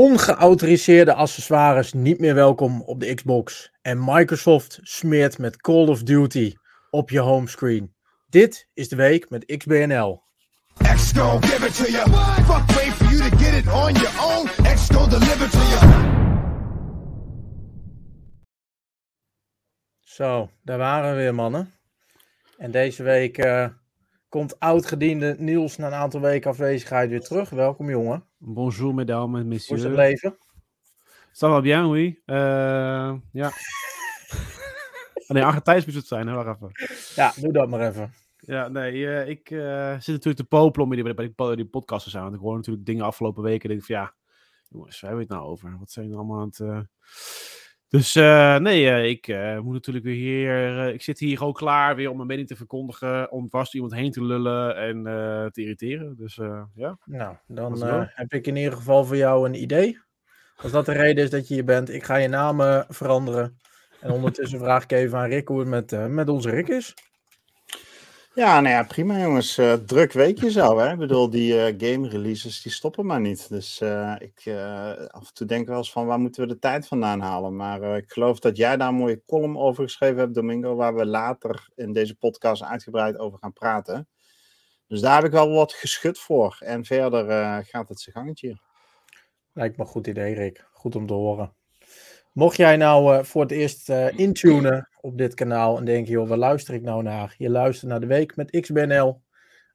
Ongeautoriseerde accessoires niet meer welkom op de Xbox. En Microsoft smeert met Call of Duty op je homescreen. Dit is de week met XBNL. Give it to you. Fuck wait for you to get it on your own. Deliver to you. Zo, daar waren we weer mannen. En deze week uh, komt oud-gediende Niels na een aantal weken afwezigheid weer terug. Welkom jongen. Bonjour mesdames et messieurs. Hoe is het leven? Ça va bien, oui. Uh, ja. oh, nee, Argentijns moet het zijn, hè? Wacht even. Ja, doe dat maar even. Ja, nee, uh, ik uh, zit natuurlijk te popelen om bij die, bij die podcast te zijn. Want ik hoor natuurlijk dingen afgelopen weken. En denk ik van ja, jongens, waar hebben we het nou over? Wat zijn er allemaal aan het... Dus uh, nee, uh, ik uh, moet natuurlijk weer hier. ik zit hier gewoon klaar weer om mijn mening te verkondigen. Om vast iemand heen te lullen en te irriteren. Dus ja. Nou, dan heb ik in ieder geval voor jou een idee. Als dat de reden is dat je hier bent, ik ga je naam veranderen. En ondertussen vraag ik even aan Rick hoe het met, met onze Rick is. Ja, nou ja, prima jongens. Uh, druk weekje zo, hè. Ik bedoel, die uh, game releases, die stoppen maar niet. Dus uh, ik af en toe denk wel eens van, waar moeten we de tijd vandaan halen? Maar ik geloof dat jij daar een mooie column over geschreven hebt, Domingo, waar we later in deze podcast uitgebreid over gaan praten. Dus daar heb ik wel wat geschud voor. En verder gaat het zijn gangetje. Lijkt me een goed idee, Rick. Goed om te horen. Mocht jij nou uh, voor het eerst uh, intunen op dit kanaal en denken, joh, waar luister ik nou naar? Je luistert naar de week met XBNL.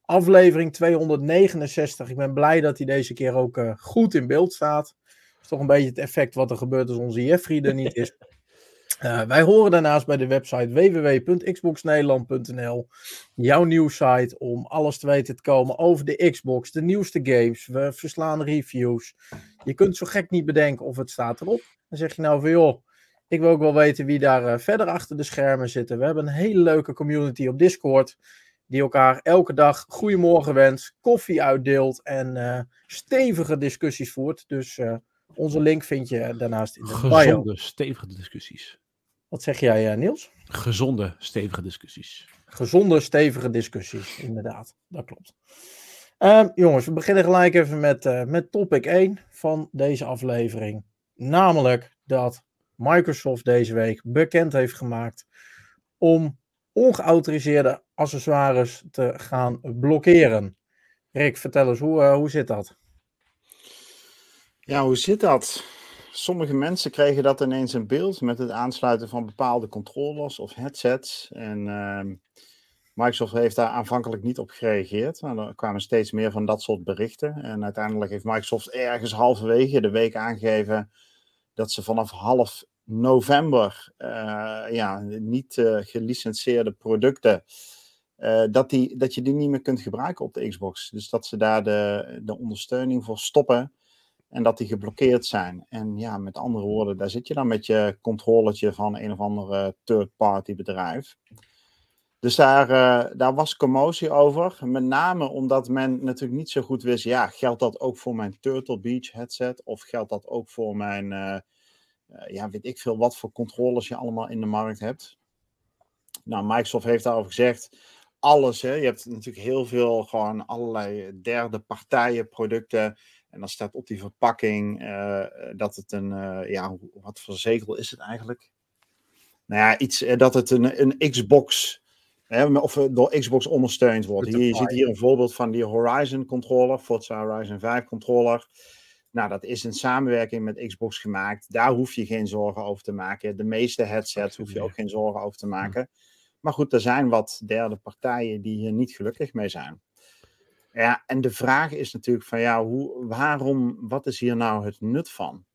Aflevering 269. Ik ben blij dat hij deze keer ook uh, goed in beeld staat. Dat is toch een beetje het effect wat er gebeurt als onze Jeffrey er niet is. Uh, wij horen daarnaast bij de website www.xboxnederland.nl, jouw nieuwssite om alles te weten te komen over de Xbox, de nieuwste games. We verslaan reviews. Je kunt zo gek niet bedenken of het staat erop. Dan zeg je nou van joh, ik wil ook wel weten wie daar uh, verder achter de schermen zitten. We hebben een hele leuke community op Discord. Die elkaar elke dag goedemorgen wenst, koffie uitdeelt en uh, stevige discussies voert. Dus onze link vind je daarnaast in de. Gezonde, stevige discussies. Wat zeg jij, Niels? Gezonde, stevige discussies. Gezonde, stevige discussies, inderdaad. Dat klopt. Uh, jongens, we beginnen gelijk even met, uh, met topic 1 van deze aflevering. Namelijk dat Microsoft deze week bekend heeft gemaakt om ongeautoriseerde accessoires te gaan blokkeren. Rick, vertel eens, hoe, uh, hoe zit dat? Ja, hoe zit dat? Sommige mensen kregen dat ineens in beeld met het aansluiten van bepaalde controllers of headsets. En uh, Microsoft heeft daar aanvankelijk niet op gereageerd. Er kwamen steeds meer van dat soort berichten. En uiteindelijk heeft Microsoft ergens halverwege de week aangegeven dat ze vanaf half november uh, ja, niet uh, gelicenseerde producten, uh, dat, die, dat je die niet meer kunt gebruiken op de Xbox. Dus dat ze daar de, de ondersteuning voor stoppen en dat die geblokkeerd zijn. En ja, met andere woorden, daar zit je dan met je controletje van een of andere third-party bedrijf. Dus daar, daar was commotie over. Met name omdat men natuurlijk niet zo goed wist, ja, geldt dat ook voor mijn Turtle Beach headset? Of geldt dat ook voor mijn uh, ja, weet ik veel wat voor controllers je allemaal in de markt hebt. Nou, Microsoft heeft daarover gezegd, alles. Hè. Je hebt natuurlijk heel veel gewoon allerlei derde partijen producten. En dan staat op die verpakking uh, dat het een, uh, ja, wat voor zegel is het eigenlijk? Nou ja, iets dat het een, een Xbox, hè, of door Xbox ondersteund wordt. Hier, je ziet hier een voorbeeld van die Horizon controller, Forza Horizon 5 controller. Nou, dat is in samenwerking met Xbox gemaakt. Daar hoef je geen zorgen over te maken. De meeste headsets hoef je ook geen zorgen over te maken. Maar goed, er zijn wat derde partijen die hier niet gelukkig mee zijn. Ja, en de vraag is natuurlijk van ja, hoe, waarom, wat is hier nou het nut van?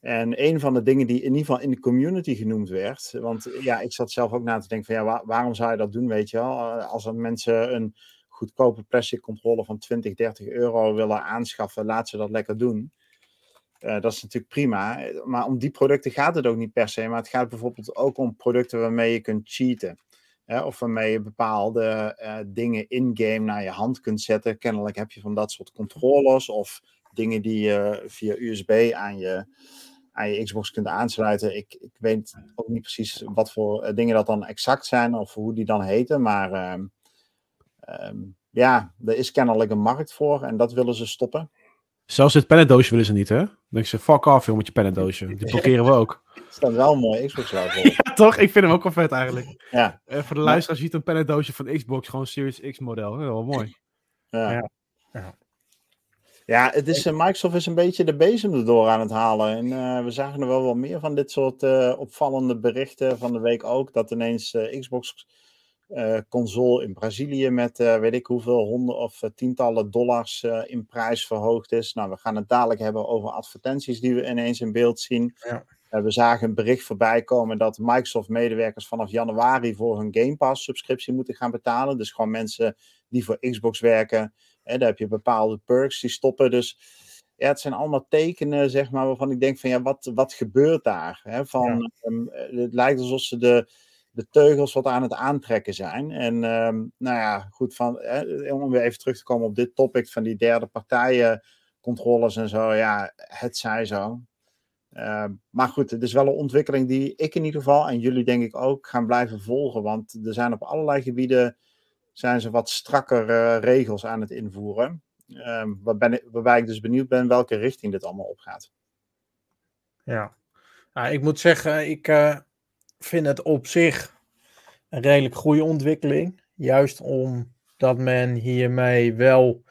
En een van de dingen die in ieder geval in de community genoemd werd, want ja, ik zat zelf ook na te denken van ja, waarom zou je dat doen, weet je wel? Als er mensen een goedkope plastic van 20, 30 euro willen aanschaffen, laat ze dat lekker doen. Uh, dat is natuurlijk prima. Maar om die producten gaat het ook niet per se. Maar het gaat bijvoorbeeld ook om producten waarmee je kunt cheaten. Of waarmee je bepaalde uh, dingen in-game naar je hand kunt zetten. Kennelijk heb je van dat soort controllers. Of dingen die je via USB aan je, aan je Xbox kunt aansluiten. Ik, ik weet ook niet precies wat voor uh, dingen dat dan exact zijn. Of hoe die dan heten. Maar ehm, Um, ja, er is kennelijk een markt voor en dat willen ze stoppen. Zelfs het pennendoosje willen ze niet, hè? Dan denk ze, fuck off, joh, met je pennendoosje. Die blokkeren we ook. Er staat wel mooi Xbox logo. Ja, toch? Ik vind hem ook wel vet eigenlijk. Ja. Eh, voor de luisteraars ziet een pennendoosje van Xbox, gewoon Series X model. Ja, wel mooi. Ja. Ja. Ja. Ja, het is, eh, Microsoft is een beetje de bezem erdoor aan het halen. En eh, we zagen er wel wat meer van dit soort eh, opvallende berichten van de week ook. Dat ineens Xbox console in Brazilië met eh, weet ik hoeveel honderd of eh, tientallen dollars eh, in prijs verhoogd is. Nou, we gaan het dadelijk hebben over advertenties die we ineens in beeld zien. Ja. Eh, we zagen een bericht voorbij komen dat Microsoft-medewerkers vanaf januari voor hun Game Pass-subscriptie moeten gaan betalen. Dus gewoon mensen die voor Xbox werken. Hè, daar heb je bepaalde perks die stoppen. Dus ja, het zijn allemaal tekenen, zeg maar, waarvan ik denk van ja, wat, wat gebeurt daar? Hè? Van, ehm, het lijkt alsof ze de, de teugels wat aan het aantrekken zijn. En ehm, nou ja, goed, van, om weer even terug te komen op dit topic van die derde partijen controles en zo. Ja, het zij zo. Ehm, maar goed, het is wel een ontwikkeling die ik in ieder geval en jullie denk ik ook gaan blijven volgen. Want er zijn op allerlei gebieden zijn ze wat strakker eh, regels aan het invoeren. Ehm, waarbij, ik- dus benieuwd ben welke richting dit allemaal opgaat. Ja. Ik moet zeggen, ik eh, vind het op zich een redelijk goede ontwikkeling. Juist omdat men hiermee wel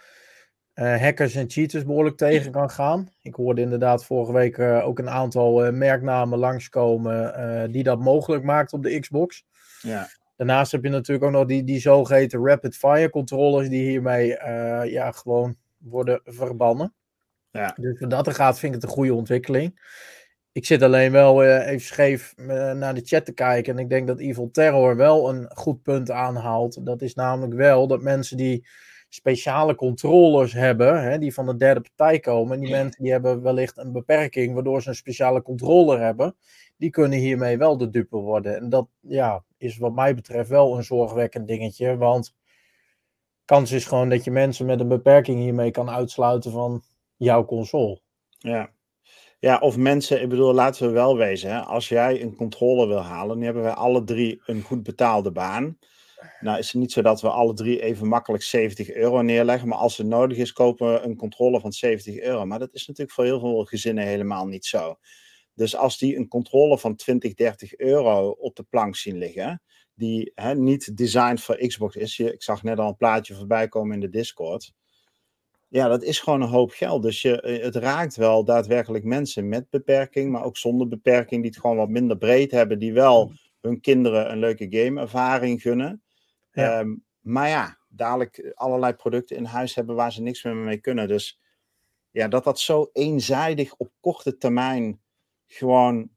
eh, hackers en cheaters behoorlijk tegen kan gaan. Ik hoorde inderdaad vorige week eh, ook een aantal eh, merknamen langskomen die dat mogelijk maakt op de Xbox. Ja, Daarnaast heb je natuurlijk ook nog die, die zogeheten rapid fire controllers die hiermee ja, gewoon worden verbannen. Ja. Dus wat dat er gaat, vind ik het een goede ontwikkeling. Ik zit alleen wel eh, even scheef eh, naar de chat te kijken. En ik denk dat Evil Terror wel een goed punt aanhaalt. Dat is namelijk wel dat mensen die speciale controllers hebben, hè, die van de derde partij komen. En die mensen die hebben wellicht een beperking waardoor ze een speciale controller hebben. Die kunnen hiermee wel de dupe worden. En dat ja, is wat mij betreft wel een zorgwekkend dingetje. Want kans is gewoon dat je mensen met een beperking hiermee kan uitsluiten van jouw console. ja. Ja, of mensen, ik bedoel, laten we wel wezen, hè, als jij een controller wil halen, nu hebben wij alle drie een goed betaalde baan. Nou is het niet zo dat we alle drie even makkelijk 70 euro neerleggen, maar als het nodig is, kopen we een controller van 70 euro. Maar dat is natuurlijk voor heel veel gezinnen helemaal niet zo. Dus als die een controller van 20, 30 euro op de plank zien liggen, die hè, niet designed voor Xbox is, ik zag net al een plaatje voorbij komen in de Discord. Ja, dat is gewoon een hoop geld. Dus je, eh, het raakt wel daadwerkelijk mensen met beperking, maar ook zonder beperking, die het gewoon wat minder breed hebben, die wel hun kinderen een leuke gameervaring gunnen. Ja. Ehm, maar ja, dadelijk allerlei producten in huis hebben waar ze niks meer mee kunnen. Dus ja, dat dat zo eenzijdig op korte termijn gewoon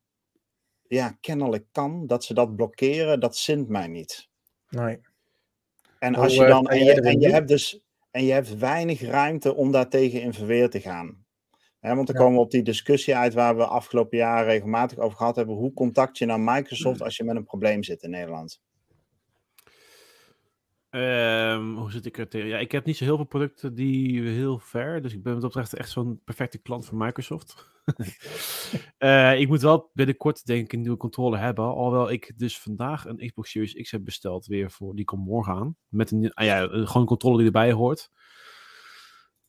ja, kennelijk kan, dat ze dat blokkeren, dat zint mij niet. Nee. En als je eh, dan en je, en je hebt dus en je hebt weinig ruimte om daartegen in verweer te gaan. Want dan Ja. komen we op die discussie uit waar we afgelopen jaar regelmatig over gehad hebben. Hoe contact je nou Microsoft Hmm. als je met een probleem zit in Nederland? Ehm, hoe zit ik er tegen? Ja, ik heb niet zo heel veel producten die heel ver. Dus ik ben wat betreft echt zo'n perfecte klant van Microsoft. Eh, ik moet wel binnenkort denk ik een nieuwe controller hebben. Alhoewel ik dus vandaag een Xbox Series X heb besteld weer voor. Die komt morgen aan. Met een, ah ja, gewoon een controller die erbij hoort.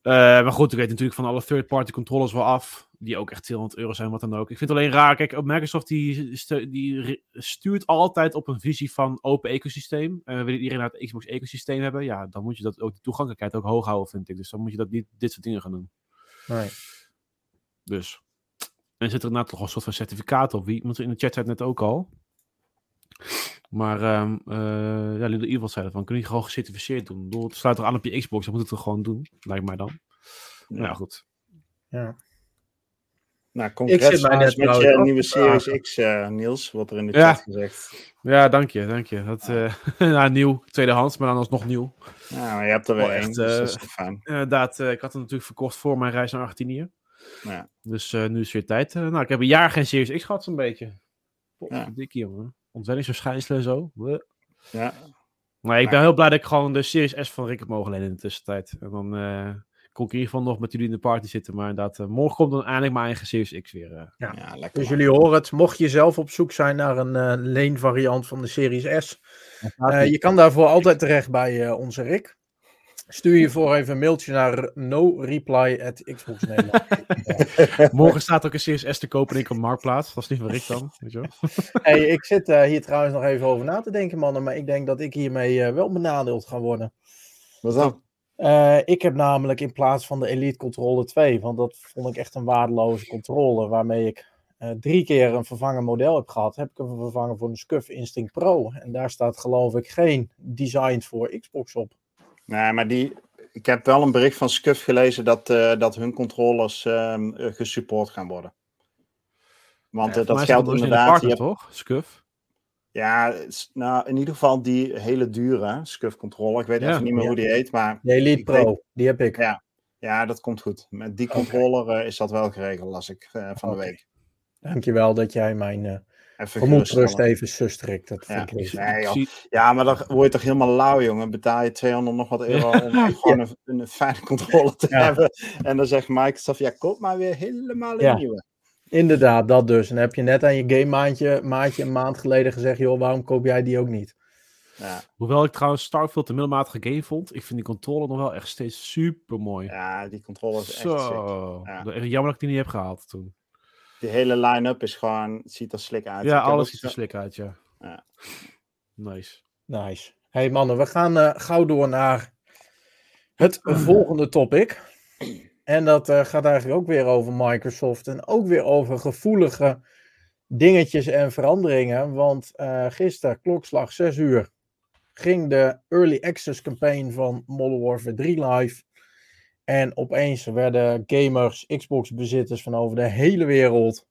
Eh, maar goed, ik weet natuurlijk van alle third-party controllers wel af. Die ook echt 200 euro zijn, wat dan ook. Ik vind het alleen raar. Kijk, op Microsoft die, stu- die stuurt altijd op een visie van open ecosysteem. En we willen iedereen uit het Xbox ecosysteem hebben. Ja, dan moet je dat ook de toegankelijkheid ook hoog houden, vind ik. Dus dan moet je dat niet dit soort dingen gaan doen. nee. Dus. En zit er inderdaad toch een soort van certificaat op. Wie, iemand in de chat zei het net ook al. Maar ehm eh ja, Little Evil zei van, kun je gewoon gecertificeerd doen? Bedoel, het sluit er aan op je Xbox, dan moet het er gewoon doen. Lijkt mij dan. Nou ja, goed. Ja. Nou, net met je nieuwe. Series X, eh, Niels, wat er in de Ja. chat gezegd. Ja, dank je, dank je. Dat, eh nou, nieuw, tweedehands, maar dan alsnog nieuw. Nou, maar je hebt er weer Wel één, dus dat is eh, toch fijn. Inderdaad, ik had het natuurlijk verkocht voor mijn reis naar Argentinië. Ja. Dus eh, nu is het weer tijd. Nou, ik heb een jaar geen Series X gehad, zo'n beetje. Ja. Dik jongen. Ontwenningsverschijnselen en zo. Bleh. Ja. Maar ik ben heel blij dat ik gewoon de Series S van Rick heb mogen lenen in de tussentijd. En dan eh, kon ik in ieder geval nog met jullie in de party zitten. Maar inderdaad, eh, morgen komt dan eindelijk mijn eigen Series X weer. eh. ja, lekker. Dus man. jullie horen het, mocht je zelf op zoek zijn naar een eh leenvariant van de Series S, eh, je kan daarvoor altijd terecht bij eh, onze Rick. Stuur je voor even een mailtje naar no reply at Xbox Nederland. Morgen staat ook een CSS te kopen in een marktplaats. Dat is niet van Rick dan. Weet je wel? hey, ik zit uh, hier trouwens nog even over na te denken, mannen. Maar ik denk dat ik hiermee uh, wel benadeeld ga worden. Wat dan? Uh, ik heb namelijk in plaats van de Elite Controller 2, want dat vond ik echt een waardeloze controller, waarmee ik uh, drie keer een vervangen model heb gehad, heb ik hem vervangen voor een Scuf Instinct Pro. En daar staat geloof ik geen design voor Xbox op. Nee, maar die, ik heb wel een bericht van Scuf gelezen dat, uh, dat hun controllers uh, gesupport gaan worden. Want ja, dat geldt dus inderdaad. Partner, hebt... toch? Scuf? Ja, nou, in ieder geval die hele dure Scuf controller. Ik weet ja, even niet meer ja. hoe die heet, maar... De Elite Pro, weet... die heb ik. Ja, ja, dat komt goed. Met die controller okay. is dat wel geregeld, las ik van okay. de week. Dankjewel dat jij mijn uh, gemoedsrust even sustrikt. Dat ja. vind ik nee, ja, maar dan word je toch helemaal lauw, jongen. Betaal je 200 nog wat euro om gewoon een, een, fijne controle te ja. hebben. En dan zegt Microsoft, ja, koop maar weer helemaal een ja. nieuwe. Inderdaad, dat dus. En dan heb je net aan je game maandje, maatje een maand geleden gezegd, joh, waarom koop jij die ook niet? Ja. Hoewel ik trouwens Starfield een middelmatige game vond, ik vind die controller nog wel echt steeds super mooi. Ja, die controller is Zo. echt sick. Ja. Jammer dat ik die niet heb gehaald toen. Die hele line-up is gewoon, ziet er slik uit. Ja, Ik alles ziet er slik uit, ja. Ja. Nice. Nice. Hey mannen, we gaan eh, gauw door naar het volgende topic. En dat eh, gaat eigenlijk ook weer over Microsoft en ook weer over gevoelige dingetjes en veranderingen. Want eh, gisteren, klokslag 6 uur, ging de Early Access campaign van Modern Warfare 3 live. En opeens werden gamers, Xbox-bezitters van over de hele wereld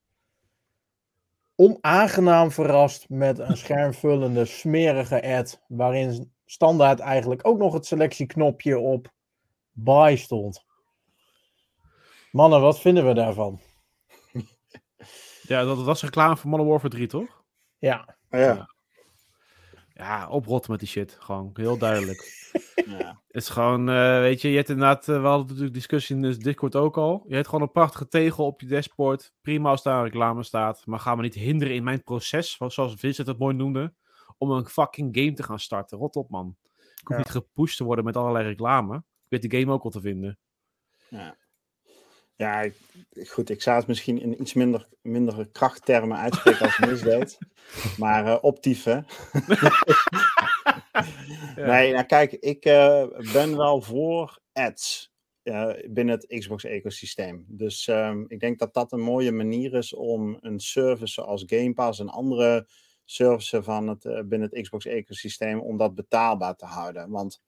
onaangenaam verrast met een schermvullende, smerige ad. Waarin standaard eigenlijk ook nog het selectieknopje op buy stond. Mannen, wat vinden we daarvan? Ja, dat, was reclame voor Modern Warfare 3, toch? Ja, ja. Ja, oprotten met die shit. Gewoon heel duidelijk. ja. Het is gewoon, eh, weet je, je hebt inderdaad, uh, we hadden natuurlijk discussie in de Discord ook al. Je hebt gewoon een prachtige tegel op je dashboard. Prima als daar reclame staat. Maar ga me niet hinderen in mijn proces, zoals Vincent het mooi noemde, om een fucking game te gaan starten. Rot op, man. Ik hoef Ja. niet gepusht te worden met allerlei reclame. Ik weet de game ook wel te vinden. Ja, ja goed, ik zou het misschien in iets minder, mindere krachttermen uitspreken als Nis deed. Maar eh optieven. Ja. Nee, nou kijk, ik eh, ben wel voor ads eh, binnen het Xbox-ecosysteem. Dus ehm, ik denk dat dat een mooie manier is om een service zoals Game Pass en andere services van het, binnen het Xbox-ecosysteem, om dat betaalbaar te houden. Want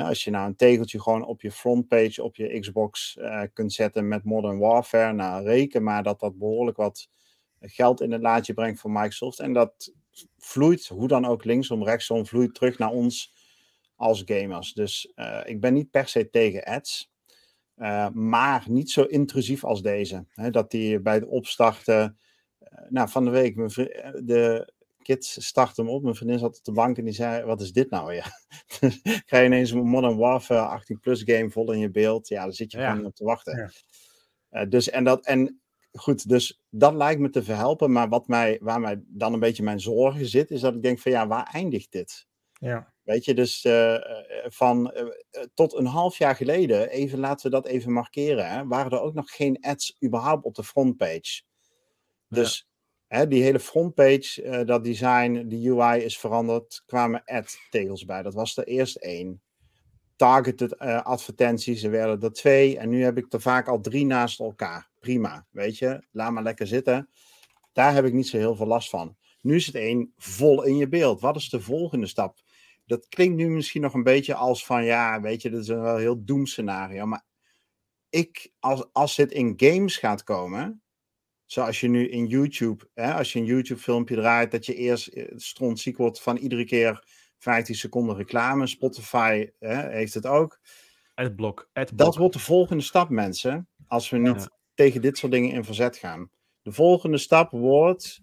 als je nou een tegeltje gewoon op je frontpage op je Xbox eh, kunt zetten met Modern Warfare, nou reken maar dat dat behoorlijk wat geld in het laadje brengt voor Microsoft. En dat vloeit, hoe dan ook linksom, rechtsom, vloeit terug naar ons als gamers. Dus eh, ik ben niet per se tegen ads. eh, maar niet zo intrusief als deze. Hè, dat die bij het opstarten. nou, van de week, de kids starten hem op. Mijn vriendin zat op de bank en die zei: Wat is dit nou weer? Dus Krijg je ineens een Modern Warfare 18 plus game vol in je beeld. Ja, daar zit je Ja. gewoon niet op te wachten. Ja. Eh, dus en dat. En goed, dus dat lijkt me te verhelpen. Maar wat mij, waar mij dan een beetje mijn zorgen zit, is dat ik denk: van ja, waar eindigt dit? ja. Weet je, dus eh, eh, van tot een half jaar geleden, even laten we dat even markeren, hè, waren er ook nog geen ads überhaupt op de frontpage. Dus die hele frontpage, eh, dat design, die UI is veranderd, kwamen ad-tegels bij. Dat was er eerst één. Targeted eh, advertenties, er werden er twee. En nu heb ik er vaak al drie naast elkaar. Prima, weet je, laat maar lekker zitten. Daar heb ik niet zo heel veel last van. Nu is het één vol in je beeld. Wat is de volgende stap? dat klinkt nu misschien nog een beetje als van ja, weet je, dat is een wel heel doemscenario. Maar ik, als, als dit in games gaat komen, zoals je nu in YouTube, hè, als je een YouTube-filmpje draait, dat je eerst eh, strontziek wordt van iedere keer 15 seconden reclame. Spotify hè, heeft het ook. Adblock. Adblock. Dat wordt de volgende stap, mensen. Als we niet Ja. tegen dit soort dingen in verzet gaan. De volgende stap wordt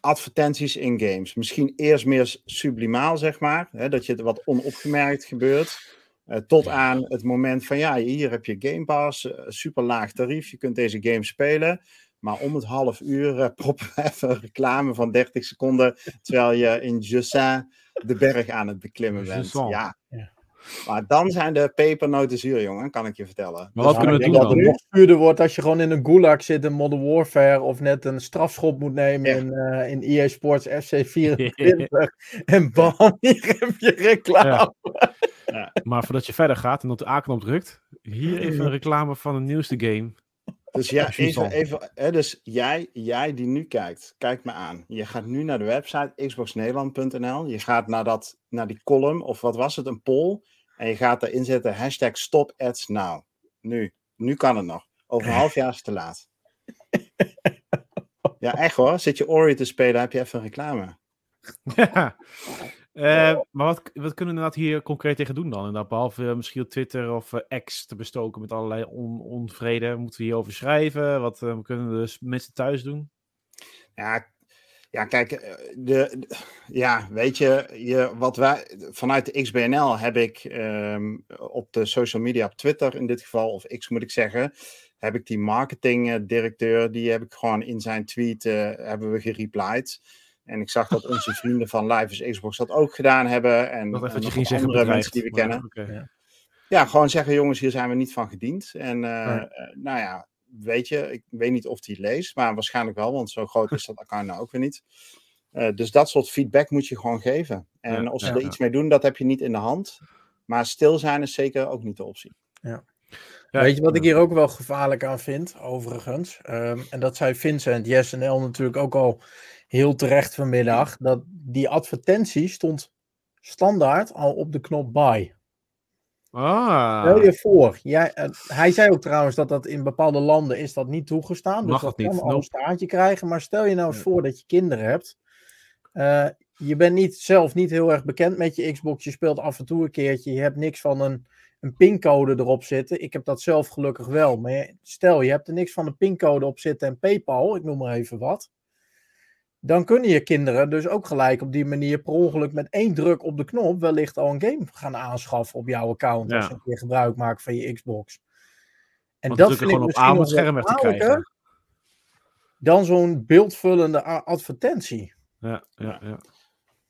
advertenties in games. Misschien eerst meer sublimaal, zeg maar. Hè, dat je het wat onopgemerkt gebeurt. Eh, tot aan het moment van ja, hier heb je Game Pass, eh, super laag tarief, je kunt deze game spelen. Maar om het half uur eh, proppen we even een reclame van 30 seconden. Terwijl je in Jussin de berg aan het beklimmen bent. Ja. Ja. Maar dan zijn de pepernoten zuur, jongen, kan ik je vertellen. Maar wat Dus kunnen we doen denk dan? dat nog zuurder wordt als je gewoon in een gulag zit in Modern Warfare of net een strafschop moet nemen Ja. in, eh, in EA Sports FC 24 en bam, hier heb je reclame. Maar voordat je verder gaat en op de A-knop drukt, hier even een reclame van een nieuwste game. Dus ja, even, hè, dus jij, jij die nu kijkt, kijk me aan. Je gaat nu naar de website xboxnederland.nl. Je gaat naar, dat, naar die column, of wat was het, een poll. En je gaat erin zetten hashtag stop ads now. Nu, nu kan het nog. Over een half jaar is het te laat. Ja, echt hoor. Zit je Ori te spelen, heb je even reclame. Ja. Eh, maar wat, wat kunnen we inderdaad hier concreet tegen doen dan? Inderdaad, behalve eh, misschien op Twitter of eh, X te bestoken met allerlei on, onvrede. Moeten we hierover schrijven? Wat kunnen we dus mensen thuis doen? Ja, ja kijk, de, de- ja, weet je, je, wat wij vanuit de XBNL heb ik ehm, op de social media, op Twitter in dit geval, of X moet ik zeggen, heb ik die marketingdirecteur, die heb ik gewoon in zijn tweet, hebben we gereplied. En ik zag dat onze vrienden van Live is Xbox dat ook gedaan hebben. En, je zeggen andere mensen die we maar, kennen. Ja, gewoon zeggen, jongens, hier zijn we niet van gediend. En eh, eh, nou ja, weet je, ik weet niet of hij het leest, maar waarschijnlijk wel, want zo groot is dat account nou ook weer niet. Eh, dus dat soort feedback moet je gewoon geven. En Ja, of ze ja, er ja. iets mee doen, dat heb je niet in de hand. Maar stil zijn is zeker ook niet de optie. Ja, Weet je wat ik hier ook wel gevaarlijk aan vind, overigens? Ehm, en dat zei Vincent, Yes en L natuurlijk ook al heel terecht vanmiddag. Dat die advertentie stond standaard al op de knop buy. Ah, Stel je voor, jij, eh, hij zei ook trouwens dat dat in bepaalde landen is dat niet toegestaan. Dus Mag dat het niet, kan al een nope. staartje krijgen. Maar stel je nou eens voor dat je kinderen hebt. Eh, je bent niet, zelf niet heel erg bekend met je Xbox. Je speelt af en toe een keertje. Je hebt niks van een, een pincode erop zitten. Ik heb dat zelf gelukkig wel. Maar stel je hebt er niks van een pincode op zitten en PayPal, ik noem maar even wat. Dan kunnen je kinderen dus ook gelijk op die manier per ongeluk met één druk op de knop wellicht al een game gaan aanschaffen op jouw account. Als je een keer gebruik maakt van je Xbox. En Want dat vind ik gewoon op nog scherm te krijgen. Dan zo'n beeldvullende advertentie. Ja, ja, ja.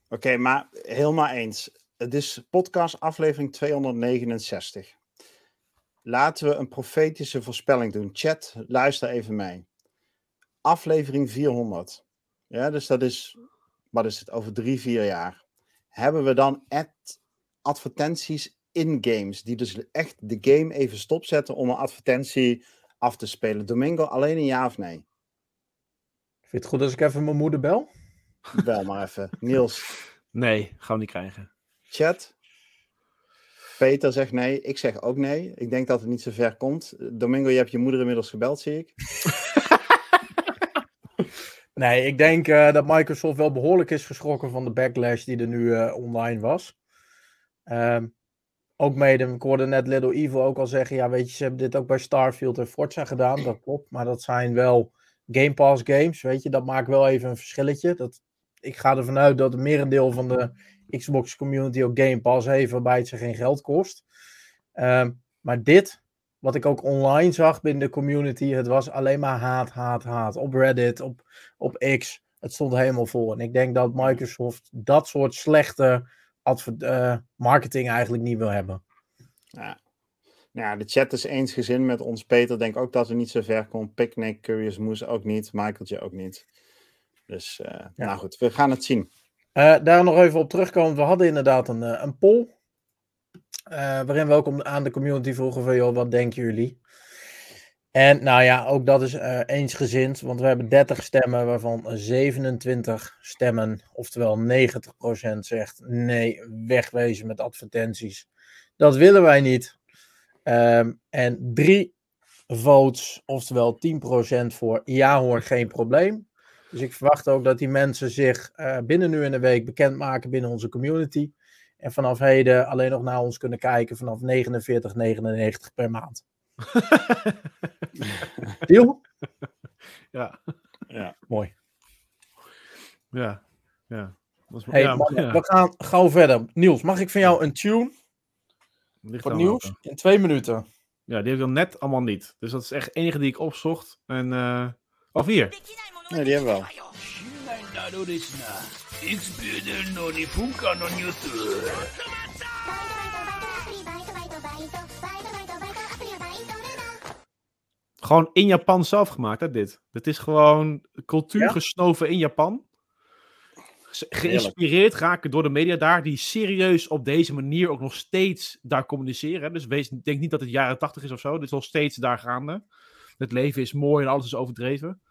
Oké, maar helemaal eens. Het is podcast aflevering 269. Laten we een profetische voorspelling doen. Chat, luister even mee. Aflevering 400. Ja, dus dat is, wat is het, over drie, vier jaar. Hebben we dan ad- advertenties in games, die dus echt de game even stopzetten om een advertentie af te spelen. Domingo, alleen een ja of nee? Vind je het goed als ik even mijn moeder bel? Bel maar even. Niels, Nee, gaan we niet krijgen. Chat. Peter zegt nee, ik zeg ook nee. Ik denk dat het niet zo ver komt. Domingo, je hebt je moeder inmiddels gebeld, zie ik. Nee, ik denk eh, dat Microsoft wel behoorlijk is geschrokken van de backlash die er nu eh, online was. Ehm, ook mede, ik hoorde net Little Evil ook al zeggen, ja weet je, ze hebben dit ook bij Starfield en Forza gedaan, dat klopt. Maar dat zijn wel Game Pass games, weet je, dat maakt wel even een verschilletje. Dat, ik ga ervan uit dat het merendeel van de Xbox community ook Game Pass heeft, waarbij het ze geen geld kost. Ehm, maar dit, wat ik ook online zag binnen de community, het was alleen maar haat, haat, haat. Op Reddit, op, op X, het stond helemaal vol. En ik denk dat Microsoft dat soort slechte eh, marketing eigenlijk niet wil hebben. Ja. Ja, de chat is eensgezind met ons. Peter denkt ook dat het niet zo ver komt. Picnic, Curious Moose ook niet. Michaeltje ook niet. Dus, eh, nou goed, we gaan het zien. Eh, daar nog even op terugkomen. We hadden inderdaad een, eh, een poll. eh, waarin we ook aan de community vroegen van, joh, wat denken jullie? En nou ja, ook dat is eh, eensgezind. Want we hebben 30 stemmen, waarvan 27 stemmen, oftewel 90% zegt nee, wegwezen met advertenties. Dat willen wij niet. Ehm, en drie votes, oftewel 10% voor ja hoor, geen probleem. Dus ik verwacht ook dat die mensen zich eh, binnen nu en een week bekendmaken binnen onze community. En vanaf heden alleen nog naar ons kunnen kijken vanaf 49,99 per maand. Deal? Ja, Ja. Mooi. ja, ja. Is, Hey, ja, mannen, ja. we gaan gauw verder. Niels, mag ik van jou een tune Ligt voor nieuws in twee minuten? Ja, die heb ik dan net allemaal niet. Dus dat is echt de enige die ik opzocht. En, eh of hier? Nee, die hebben we al. Gewoon in Japan zelf gemaakt, hè, dit. Het is gewoon cultuur gesnoven in Japan. Geïnspireerd raken door de media daar, die serieus op deze manier ook nog steeds daar communiceren. Dus denk niet dat het jaren tachtig is of zo. Dit is nog steeds daar gaande. Het leven is mooi en alles is overdreven.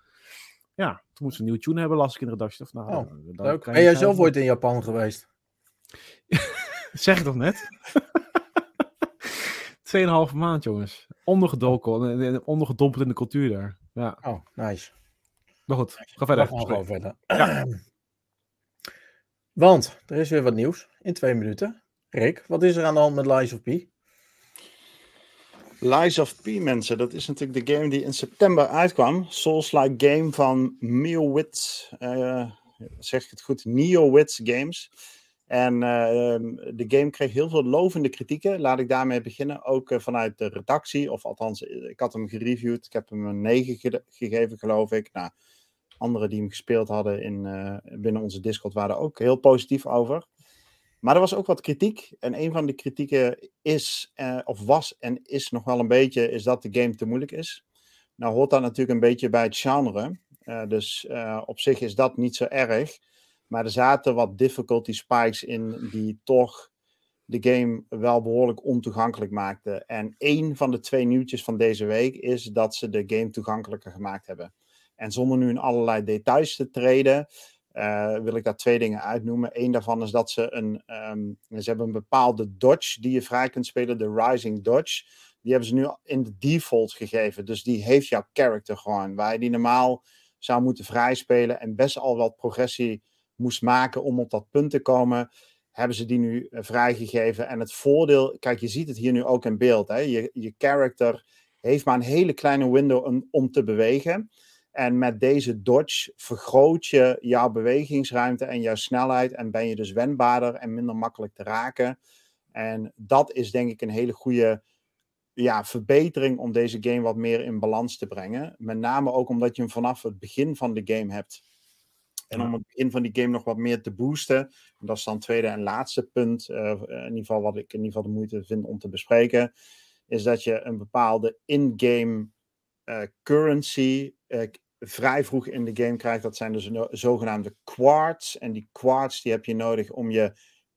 Ja, toen moesten we een nieuwe tune hebben, las ik in de redactie. Of, nou, Oh, dan- Leuk. Ben jij zelf het- ooit in Japan geweest? Zeg ik toch net? Tweeënhalve maand, jongens. Ondergedoken, eh, ondergedompeld in de cultuur daar. Ja, Oh, nice. maar goed. Ga verder. gewoon verder. Want er is weer wat nieuws in twee minuten. Rick, wat is er aan de hand met Lies of P? Lies of P, mensen. Dat is natuurlijk de game die in september uitkwam. Souls-like game van NeoWits. eh zeg ik het goed? NeoWits Games. En eh, de game kreeg heel veel lovende kritieken. Laat ik daarmee beginnen. Ook eh, vanuit de redactie. Of althans, ik had hem gereviewd. Ik heb hem een 9 ge- gegeven, geloof ik. Nou, anderen die hem gespeeld hadden in, binnen onze Discord waren er ook heel positief over. Maar er was ook wat kritiek. En een van de kritieken is, eh, of was en is nog wel een beetje, is dat de game te moeilijk is. Nou hoort dat natuurlijk een beetje bij het genre. Eh, dus eh, op zich is dat niet zo erg. Maar er zaten wat difficulty spikes in die toch de game wel behoorlijk ontoegankelijk maakten. En één van de twee nieuwtjes van deze week is dat ze de game toegankelijker gemaakt hebben. En zonder nu in allerlei details te treden, eh, wil ik daar twee dingen uitnoemen. Eén daarvan is dat ze een, ehm, ze hebben een bepaalde dodge die je vrij kunt spelen, de Rising Dodge. Die hebben ze nu in de default gegeven. Dus die heeft jouw character gewoon. Waar je die normaal zou moeten vrijspelen en best al wat progressie moest maken om op dat punt te komen, hebben ze die nu eh, vrijgegeven. En het voordeel, kijk, je ziet het hier nu ook in beeld. Hè? Je, je character heeft maar een hele kleine window om, om te bewegen. En met deze dodge vergroot je jouw bewegingsruimte en jouw snelheid. En ben je dus wendbaarder en minder makkelijk te raken. En dat is denk ik een hele goede ja, verbetering om deze game wat meer in balans te brengen. Met name ook omdat je hem vanaf het begin van de game hebt. En om het begin van die game nog wat meer te boosten. En dat is dan het tweede en laatste punt. eh, in ieder geval wat ik in ieder geval de moeite vind om te bespreken. Is dat je een bepaalde in-game eh, currency eh, vrij vroeg in de game krijgt. Dat zijn dus no- zogenaamde quartz. En die quartz die heb je nodig om je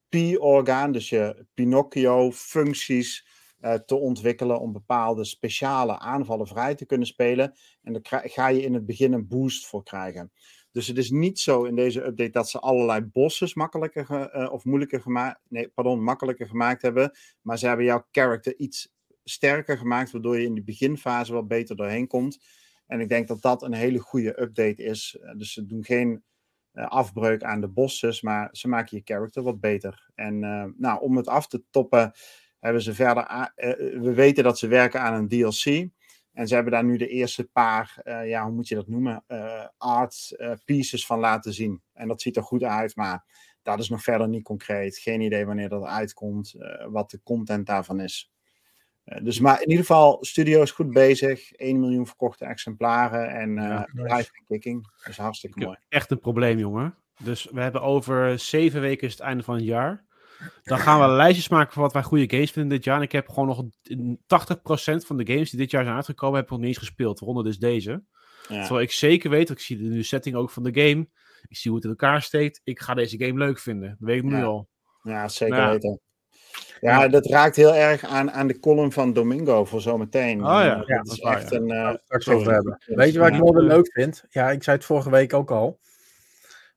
P-orgaan, dus je Pinocchio-functies, eh, te ontwikkelen. Om bepaalde speciale aanvallen vrij te kunnen spelen. En daar ga je in het begin een boost voor krijgen. Dus het is niet zo in deze update dat ze allerlei bosses makkelijker eh, of moeilijker gemaakt, nee, pardon, makkelijker gemaakt hebben. Maar ze hebben jouw character iets sterker gemaakt, waardoor je in de beginfase wat beter doorheen komt. En ik denk dat dat een hele goede update is. Eh, Dus ze doen geen eh, afbreuk aan de bosses, maar ze maken je character wat beter. En eh, nou, om het af te toppen, hebben ze verder. we weten dat ze werken aan een DLC. En ze hebben daar nu de eerste paar, ja, hoe moet je dat noemen? eh, art eh, pieces van laten zien. En dat ziet er goed uit, maar dat is nog verder niet concreet. Geen idee wanneer dat uitkomt, wat de content daarvan is. Eh, dus maar in ieder geval, studio is goed bezig. 1 miljoen verkochte exemplaren en eh Ja, nice. live kicking. Dat is hartstikke mooi. Echt een probleem, jongen. Dus we hebben over zeven weken is het einde van het jaar. Dan gaan we lijstjes maken van wat wij goede games vinden dit jaar. En ik heb gewoon nog een- 80% van de games die dit jaar zijn uitgekomen, heb ik nog niet eens gespeeld. Waaronder dus deze. Ja. Terwijl ik zeker weet, ik zie de nu setting ook van de game. Ik zie hoe het in elkaar steekt. Ik ga deze game leuk vinden. Dat weet ik nu Ja. al. Ja, zeker Ja. weten. Ja, dat raakt heel erg aan, aan de column van Domingo voor zometeen. Oh ja, ja, dat dat is waar, echt ja. een... eh, straks over hebben. Weet je wat ik ja, wel weer leuk vind? Ja, ik zei het vorige week ook al.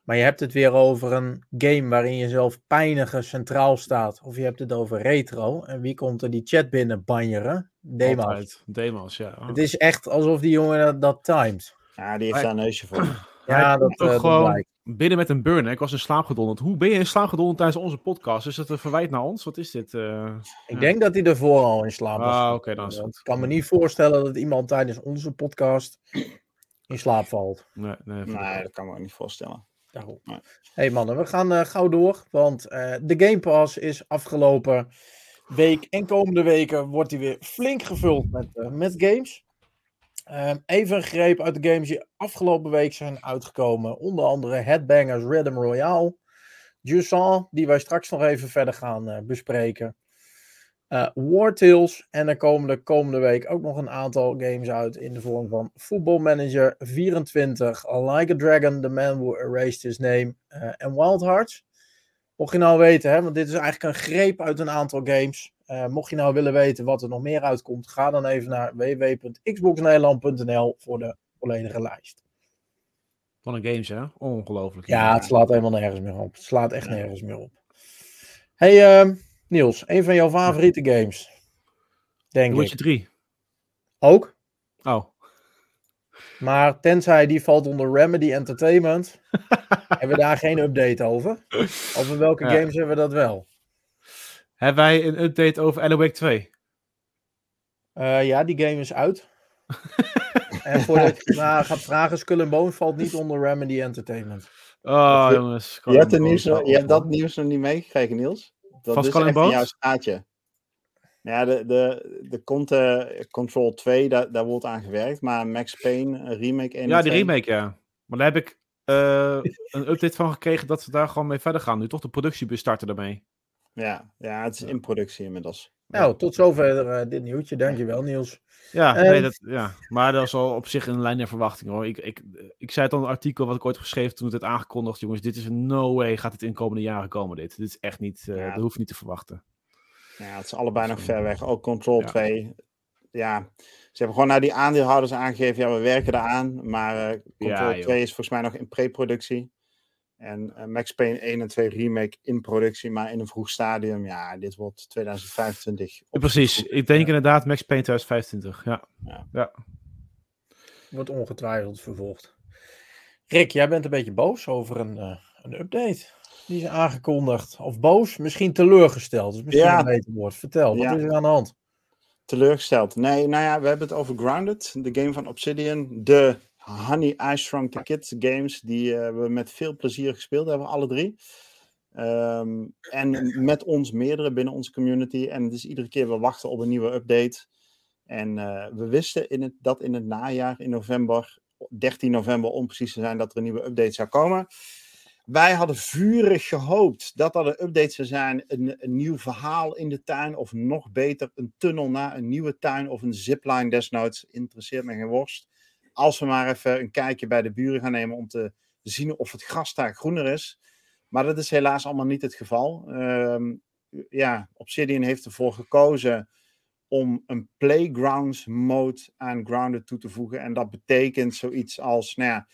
Maar je hebt het weer over een game waarin je zelf pijniger centraal staat. Of je hebt het over retro. En wie komt er die chat binnen banjeren? Demos. Altijd. Demos, ja. Het is echt alsof die jongen dat, dat timed. Ja, die heeft daar een neusje voor. Ja, dat, ook eh, dat gewoon blijkt. Binnen met een burn. hè. Ik was in slaap gedonderd. Hoe ben je in slaap gedonderd tijdens onze podcast? Is dat een verwijt naar ons? Wat is dit? eh? Ik Ja. denk dat hij ervoor al in slaap was. Ah, oké, dan is het. Ik kan me niet voorstellen dat iemand tijdens onze podcast in slaap valt. Nee, nee, Nee, dat kan me ook niet voorstellen. Daarom. Nee. hey mannen, we gaan eh, gauw door. Want eh, de Game Pass is afgelopen week. En komende weken wordt hij weer flink gevuld met, eh, met games. Ehm, even een greep uit de games die afgelopen week zijn uitgekomen. Onder andere Headbangers Rhythm Royale. Jusant, die wij straks nog even verder gaan eh, bespreken. eh War Tales. En er komen de komende week ook nog een aantal games uit in de vorm van Football Manager 24, Like a Dragon, The Man Who Erased His Name eh, en Wild Hearts. Mocht je nou weten, hè, want dit is eigenlijk een greep uit een aantal games. Eh, mocht je nou willen weten wat er nog meer uitkomt, ga dan even naar www.xboxnederland.nl voor de volledige lijst. Van een games, hè? Ongelooflijk. Ja, het slaat helemaal nergens meer op. Het slaat echt nergens meer op. Hey ehm, Niels, een van jouw favoriete games. Denk Witcher ik. 3. Ook. Oh. Maar tenzij die valt onder Remedy Entertainment, hebben we daar geen update over. Over welke Ja. games hebben we dat wel? Hebben wij een update over Alan Wake 2? Eh, ja, die game is uit. en voordat je vra- gaat vragen, Skull and valt niet onder Remedy Entertainment. Oh, je- jongens. Je hebt, nieuws, nog- je hebt dat nieuws nog niet meegekregen, Niels? Dat Van is Skull echt in jouw staatje. Ja, de, de, de komt Control 2, daar, daar wordt aan gewerkt. Maar Max Payne, remake 1 Ja, die 2. remake, ja. Maar daar heb ik eh, een update van gekregen dat ze daar gewoon mee verder gaan. Nu toch de productie starten daarmee. Ja, ja, het is in productie inmiddels. Nou, tot zover eh, dit nieuwtje. Dankjewel, Niels. Ja, Ehm. nee, dat, ja, maar dat is al op zich een lijn der verwachting hoor. Ik, ik, ik zei het al in een artikel wat ik ooit geschreven toen het werd aangekondigd. Jongens, dit is een no way gaat het in de komende jaren komen dit. Dit is echt niet, eh Ja. dat hoef je niet te verwachten. Ja, het is allebei nog ver weg. Ook Control Ja. 2. Ja, ze hebben gewoon naar die aandeelhouders aangegeven, ja, we werken eraan. Maar eh, Control Ja, joh. 2 is volgens mij nog in pre-productie. En eh, Max Payne 1 en 2 remake in productie, maar in een vroeg stadium. Ja, dit wordt 2025. Ja, op- precies, ik denk inderdaad Max Payne 2025. Ja. Wordt ongetwijfeld vervolgd. Rick, jij bent een beetje boos over een, eh, een update. Die is aangekondigd. Of boos, misschien teleurgesteld. Dus misschien Ja. een beter woord. Vertel, wat Ja. is er aan de hand? teleurgesteld. Nee, nou ja, we hebben het over Grounded, de game van Obsidian. De Honey I Shrunk the Kids games, die eh, we met veel plezier gespeeld hebben, alle drie. Ehm, en met ons meerdere binnen onze community. En het is iedere keer we wachten op een nieuwe update. En eh, we wisten in het, dat in het najaar, in november, 13 november om precies te zijn, dat er een nieuwe update zou komen. Wij hadden vurig gehoopt dat dat een update zou zijn, een, een nieuw verhaal in de tuin, of nog beter, een tunnel naar een nieuwe tuin of een zipline desnoods. Interesseert me geen worst. Als we maar even een kijkje bij de buren gaan nemen om te zien of het gras daar groener is. Maar dat is helaas allemaal niet het geval. Ehm, ja, Obsidian heeft ervoor gekozen om een playgrounds mode aan Grounded toe te voegen. En dat betekent zoiets als, nou ja,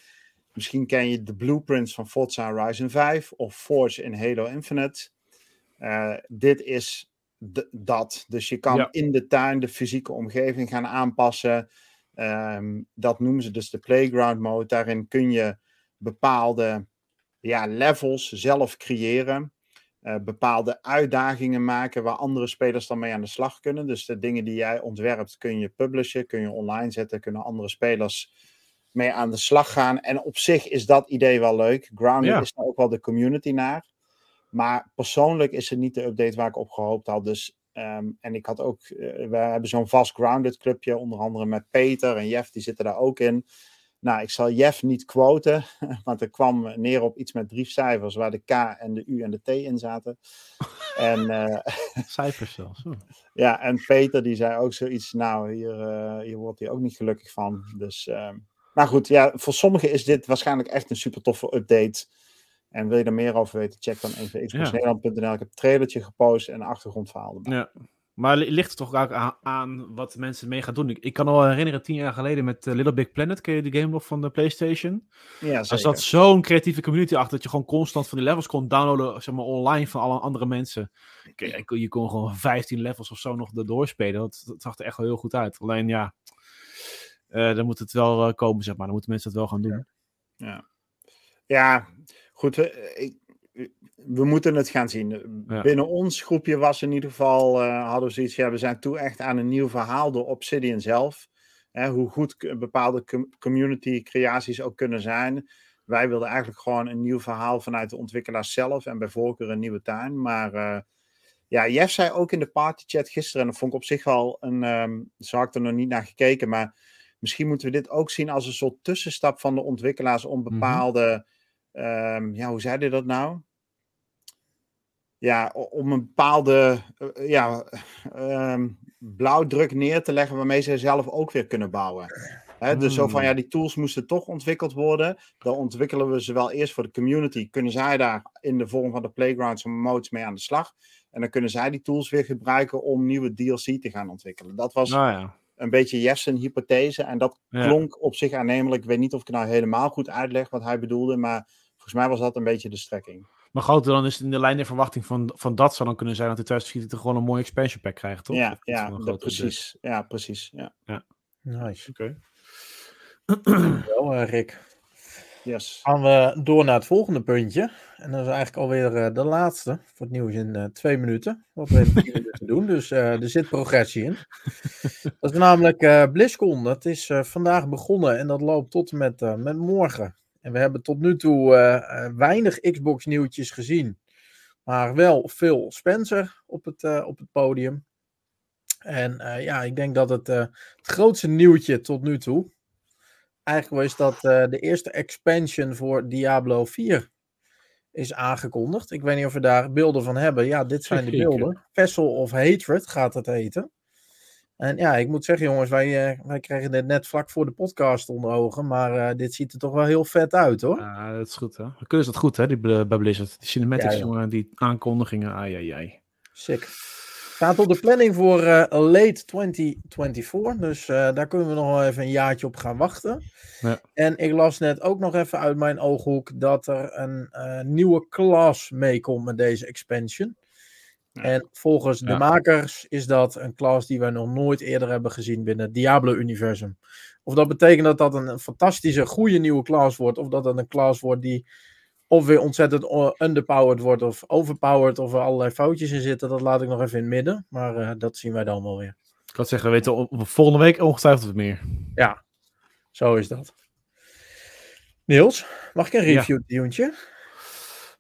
misschien ken je de blueprints van Forza Horizon 5 of Forge in Halo Infinite. Eh, dit is dat. Dus je kan Ja. in de tuin de fysieke omgeving gaan aanpassen. Ehm, dat noemen ze dus de playground mode. Daarin kun je bepaalde ja, levels zelf creëren. eh, bepaalde uitdagingen maken waar andere spelers dan mee aan de slag kunnen. Dus de dingen die jij ontwerpt kun je publishen, kun je online zetten, kunnen andere spelers mee aan de slag gaan. En op zich is dat idee wel leuk. Grounded Ja. is daar ook wel de community naar. Maar persoonlijk is het niet de update waar ik op gehoopt had. Dus, ehm, en ik had ook, eh, we hebben zo'n vast Grounded clubje, onder andere met Peter en Jeff, die zitten daar ook in. Nou, ik zal Jeff niet quoten, want er kwam neer op iets met drie cijfers waar de K en de U en de T in zaten. En eh, Cijfers zelfs. Hm. ja, en Peter die zei ook zoiets, nou, hier, eh, hier wordt hij ook niet gelukkig van. Dus, ehm, maar goed, ja, voor sommigen is dit waarschijnlijk echt een super toffe update. En wil je er meer over weten, check dan even xboxnederland.nl. Ik heb een trailertje gepost en een achtergrondverhaal erbij. Ja. Maar li- ligt het toch ook aan, wat mensen mee gaan doen? Ik, ik kan al herinneren, tien jaar geleden met eh, Little Big Planet, ken je die game nog van de PlayStation? Ja, Er zeker. zat zo'n creatieve community achter dat je gewoon constant van die levels kon downloaden, zeg maar online van alle andere mensen. Ik- Je kon gewoon 15 levels of zo nog erdoor spelen. Dat, dat zag er echt wel heel goed uit. Alleen ja, eh, dan moet het wel eh, komen, zeg maar. Dan moeten mensen dat wel gaan doen. Ja, ja goed. We, ik, we moeten het gaan zien. Ja. Binnen ons groepje was in ieder geval, eh, hadden we zoiets, ja, we zijn toe echt aan een nieuw verhaal door Obsidian zelf. Hè, hoe goed bepaalde com- community creaties ook kunnen zijn. Wij wilden eigenlijk gewoon een nieuw verhaal vanuit de ontwikkelaars zelf en bij voorkeur een nieuwe tuin. Maar eh, ja, Jeff zei ook in de partychat gisteren, en dat vond ik op zich wel een, zo had ik er nog niet naar gekeken, maar misschien moeten we dit ook zien als een soort tussenstap van de ontwikkelaars om bepaalde, ehm, ja, hoe zei hij dat nou? ja, om een bepaalde eh, ja, ehm, blauwdruk neer te leggen waarmee ze zelf ook weer kunnen bouwen. Dus zo van Hmm. ja, die tools moesten toch ontwikkeld worden. Dan ontwikkelen we ze wel eerst voor de community. Kunnen zij daar in de vorm van de playgrounds en modes mee aan de slag? En dan kunnen zij die tools weer gebruiken om nieuwe DLC te gaan ontwikkelen. Dat was Nou ja. een beetje Jeff's hypothese. En dat Ja. klonk op zich aannemelijk. Ik weet niet of ik nou helemaal goed uitleg wat hij bedoelde. Maar volgens mij was dat een beetje de strekking. Maar goed, dan is het in de lijn der verwachting van, van dat zou dan kunnen zijn dat de 2024 gewoon een mooie expansion pack krijgt, toch? Ja, ja dat, precies. Ja, precies. Ja. Nice. Oké. Wel, eh, Rick. Yes. Gaan we door naar het volgende puntje. En dat is eigenlijk alweer eh, de laatste voor het nieuws in eh, twee minuten. Wat we in minuten doen. Dus eh, er zit progressie in. Dat is namelijk eh BlizzCon. Dat is eh, vandaag begonnen en dat loopt tot en met, eh, met morgen. En we hebben tot nu toe eh, eh, weinig Xbox nieuwtjes gezien. Maar wel veel Spencer op het, eh, op het podium. En ja, ik denk dat het, het grootste nieuwtje tot nu toe eigenlijk was dat de eerste expansion voor Diablo 4 is aangekondigd. Ik weet niet of we daar beelden van hebben. Ja, dit zijn de beelden. Vessel of Hatred gaat het heten. En ja, ik moet zeggen jongens, wij, eh, wij kregen dit net vlak voor de podcast onder ogen. Maar eh, dit ziet er toch wel heel vet uit hoor. Ja, dat is goed, hè? Dan kunnen ze dat goed, hè, die, bij Blizzard. Die cinematics, Ja, jongen, die aankondigingen, ai, ai, ai. Sick. Staat op de planning voor eh, late 2024. Dus daar kunnen we nog wel even een jaartje op gaan wachten. Ja. En ik las net ook nog even uit mijn ooghoek dat er een nieuwe klas meekomt met deze expansion. Ja. En volgens de Ja. makers is dat een klas die wij nog nooit eerder hebben gezien binnen het Diablo-universum. Of dat betekent dat dat een fantastische, goede nieuwe klas wordt, of dat het een klas wordt die of weer ontzettend underpowered wordt of overpowered of er allerlei foutjes in zitten, dat laat ik nog even in het midden. Maar eh, dat zien wij dan wel weer. Ik had zeggen, we weten op- op volgende week ongetwijfeld wat meer. Ja, zo is dat. Niels, mag ik een Ja. review doen?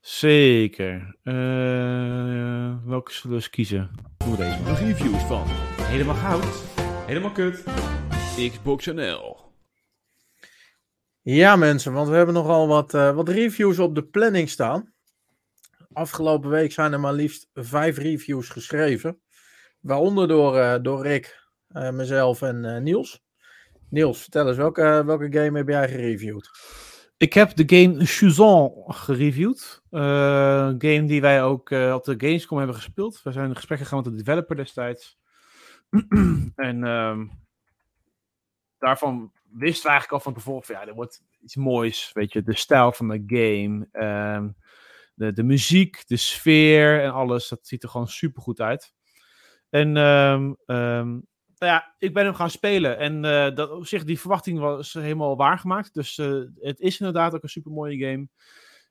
Zeker. Eh, welke zullen we eens kiezen? Doe deze maar. De reviews van Helemaal goud. Helemaal Kut, Xbox NL. Ja, mensen, want we hebben nogal wat, eh, wat reviews op de planning staan. Afgelopen week zijn er maar liefst vijf reviews geschreven. Waaronder door, eh, door Rick, eh, mezelf en eh, Niels. Niels, vertel eens, welke, welke game heb jij gereviewd? Ik heb de game Shuzan gereviewd. Eh, Een game die wij ook eh, op de Gamescom hebben gespeeld. We zijn in gesprek gegaan met de developer destijds. en ehm, daarvan wisten we eigenlijk al van tevoren ja, er wordt iets moois. Weet je, de stijl van de game, ehm, de, de muziek, de sfeer en alles. Dat ziet er gewoon super goed uit. En ehm, nou ja, ik ben hem gaan spelen. En eh, dat, op zich, die verwachting was helemaal waargemaakt. Dus eh, het is inderdaad ook een super mooie game.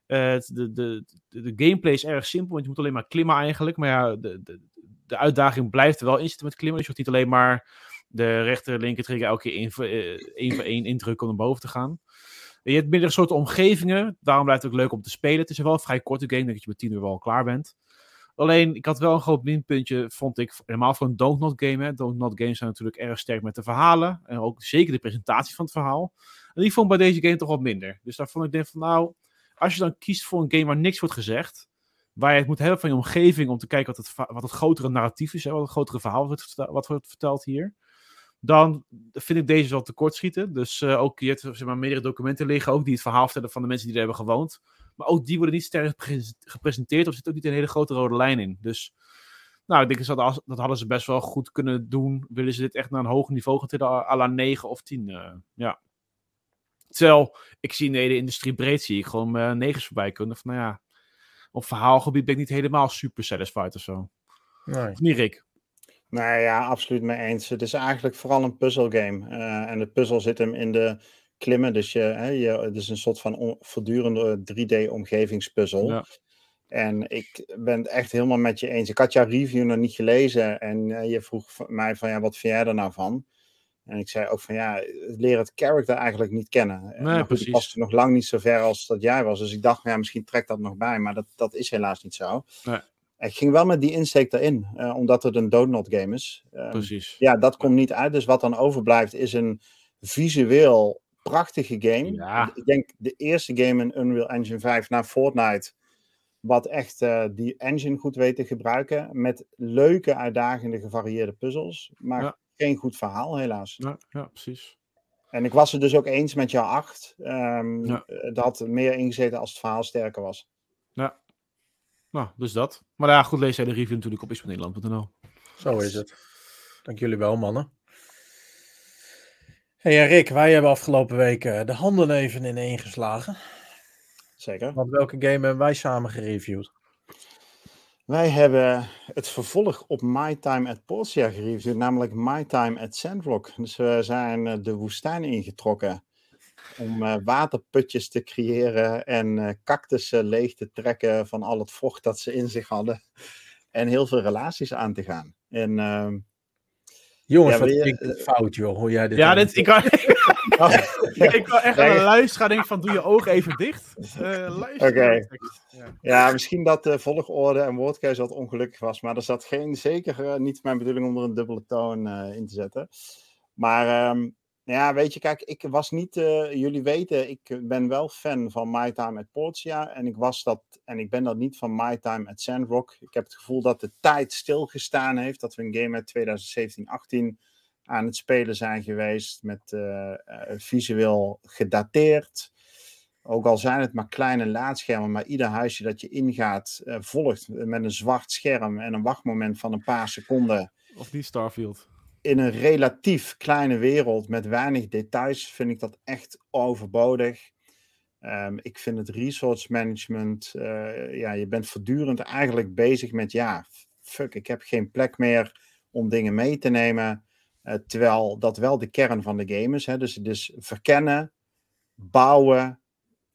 Eh, de, de, de, gameplay is erg simpel, want je moet alleen maar klimmen eigenlijk. Maar ja, de, de, de uitdaging blijft er wel in zitten met klimmen. Dus je hoeft niet alleen maar de rechter linker trigger elke keer één voor, één één indrukken om naar boven te gaan. Je hebt meerdere soorten omgevingen. Daarom blijft het ook leuk om te spelen. Het is wel een vrij korte game. Denk dat je met 10 uur wel klaar bent. Alleen, ik had wel een groot minpuntje, vond ik, helemaal voor een Don't Not game. Hè. Don't Not games zijn natuurlijk erg sterk met de verhalen. En ook zeker de presentatie van het verhaal. En die vond ik bij deze game toch wat minder. Dus daar vond ik denk van, nou, als je dan kiest voor een game waar niks wordt gezegd, waar je het moet hebben van je omgeving om te kijken wat het, wat het grotere narratief is, wat het grotere verhaal wordt, wat wordt verteld hier, dan vind ik deze wel tekortschieten. Dus eh, ook je hebt zeg maar, meerdere documenten liggen, ook die het verhaal vertellen van de mensen die er hebben gewoond. Maar ook die worden niet sterk gepre- gepresenteerd, of er zit ook niet een hele grote rode lijn in. Dus nou, ik denk dat, ze dat, dat hadden ze best wel goed kunnen doen. Willen ze dit echt naar een hoger niveau gaan tillen, à la 9 of 10. eh, ja. Terwijl, ik zie in de hele industrie breed, zie ik gewoon uh, negens voorbij kunnen. Van, nou ja, op verhaalgebied ben ik niet helemaal super satisfied of zo. Nee. Of niet, Rick? Nou ja, absoluut mee eens. Het is eigenlijk vooral een puzzelgame. Uh, en de puzzel zit hem in de klimmen. Dus je, hè, je, het is een soort van on, voortdurende 3D-omgevingspuzzel. Ja. En ik ben het echt helemaal met je eens. Ik had jouw review nog niet gelezen. En uh, je vroeg mij van, ja, wat vind jij er nou van? En ik zei ook van, ja, leer het character eigenlijk niet kennen. Nee, goed, precies. Ik was nog lang niet zo ver als dat jij was. Dus ik dacht, ja, misschien trekt dat nog bij. Maar dat, dat is helaas niet zo. Nee. Ik ging wel met die insteek erin, uh, omdat het een donut game is. Uh, Precies. Ja, dat komt niet uit. Dus wat dan overblijft is een visueel prachtige game. Ja. Ik denk de eerste game in Unreal Engine 5 na Fortnite. wat echt eh, die engine goed weet te gebruiken. Met leuke, uitdagende, gevarieerde puzzels. Maar Ja. geen goed verhaal, helaas. Ja, ja precies. En ik was het dus ook eens met jou acht. ehm, Ja. eh, Dat meer ingezeten als het verhaal sterker was. Nou, dus dat. Maar ja, goed, lees jij de review natuurlijk op isvanederland.nl. Zo is het. Dank jullie wel, mannen. Hey Rick, wij hebben afgelopen week eh, de handen even ineen geslagen. Zeker. Want welke game hebben wij samen gereviewd? Wij hebben het vervolg op My Time at Portia gereviewd, namelijk My Time at Sandrock. Dus we zijn eh, de woestijn ingetrokken om eh, waterputjes te creëren en cactussen leeg te trekken van al het vocht dat ze in zich hadden. En heel veel relaties aan te gaan. En ehm, Jongens, Ja, wat je- dit fout, joh. Hoe jij dit Ja, dit, ik, kan, ik kan echt aan Nee. een luisteraar denken van, doe je ogen even dicht. Eh luister. Oké. de. Ja. Ja, misschien dat de volgorde en woordkeuze wat ongelukkig was. Maar er zat geen, zeker eh, niet mijn bedoeling om er een dubbele toon eh, in te zetten. Maar ehm, ja, weet je, kijk, ik was niet, eh, jullie weten, ik ben wel fan van My Time at Portia. En ik was dat, en ik ben dat niet van My Time at Sandrock. Ik heb het gevoel dat de tijd stilgestaan heeft. Dat we een game uit 2017-18 aan het spelen zijn geweest. Met eh, eh, visueel gedateerd. Ook al zijn het maar kleine laadschermen, maar ieder huisje dat je ingaat eh, volgt met een zwart scherm en een wachtmoment van een paar seconden. Of niet Starfield. In een relatief kleine wereld met weinig details vind ik dat echt overbodig. Ehm, ik vind het resource management, eh, ja, je bent voortdurend eigenlijk bezig met, ja, fuck, ik heb geen plek meer om dingen mee te nemen. Eh, terwijl dat wel de kern van de game is. Hè? Dus, dus verkennen, bouwen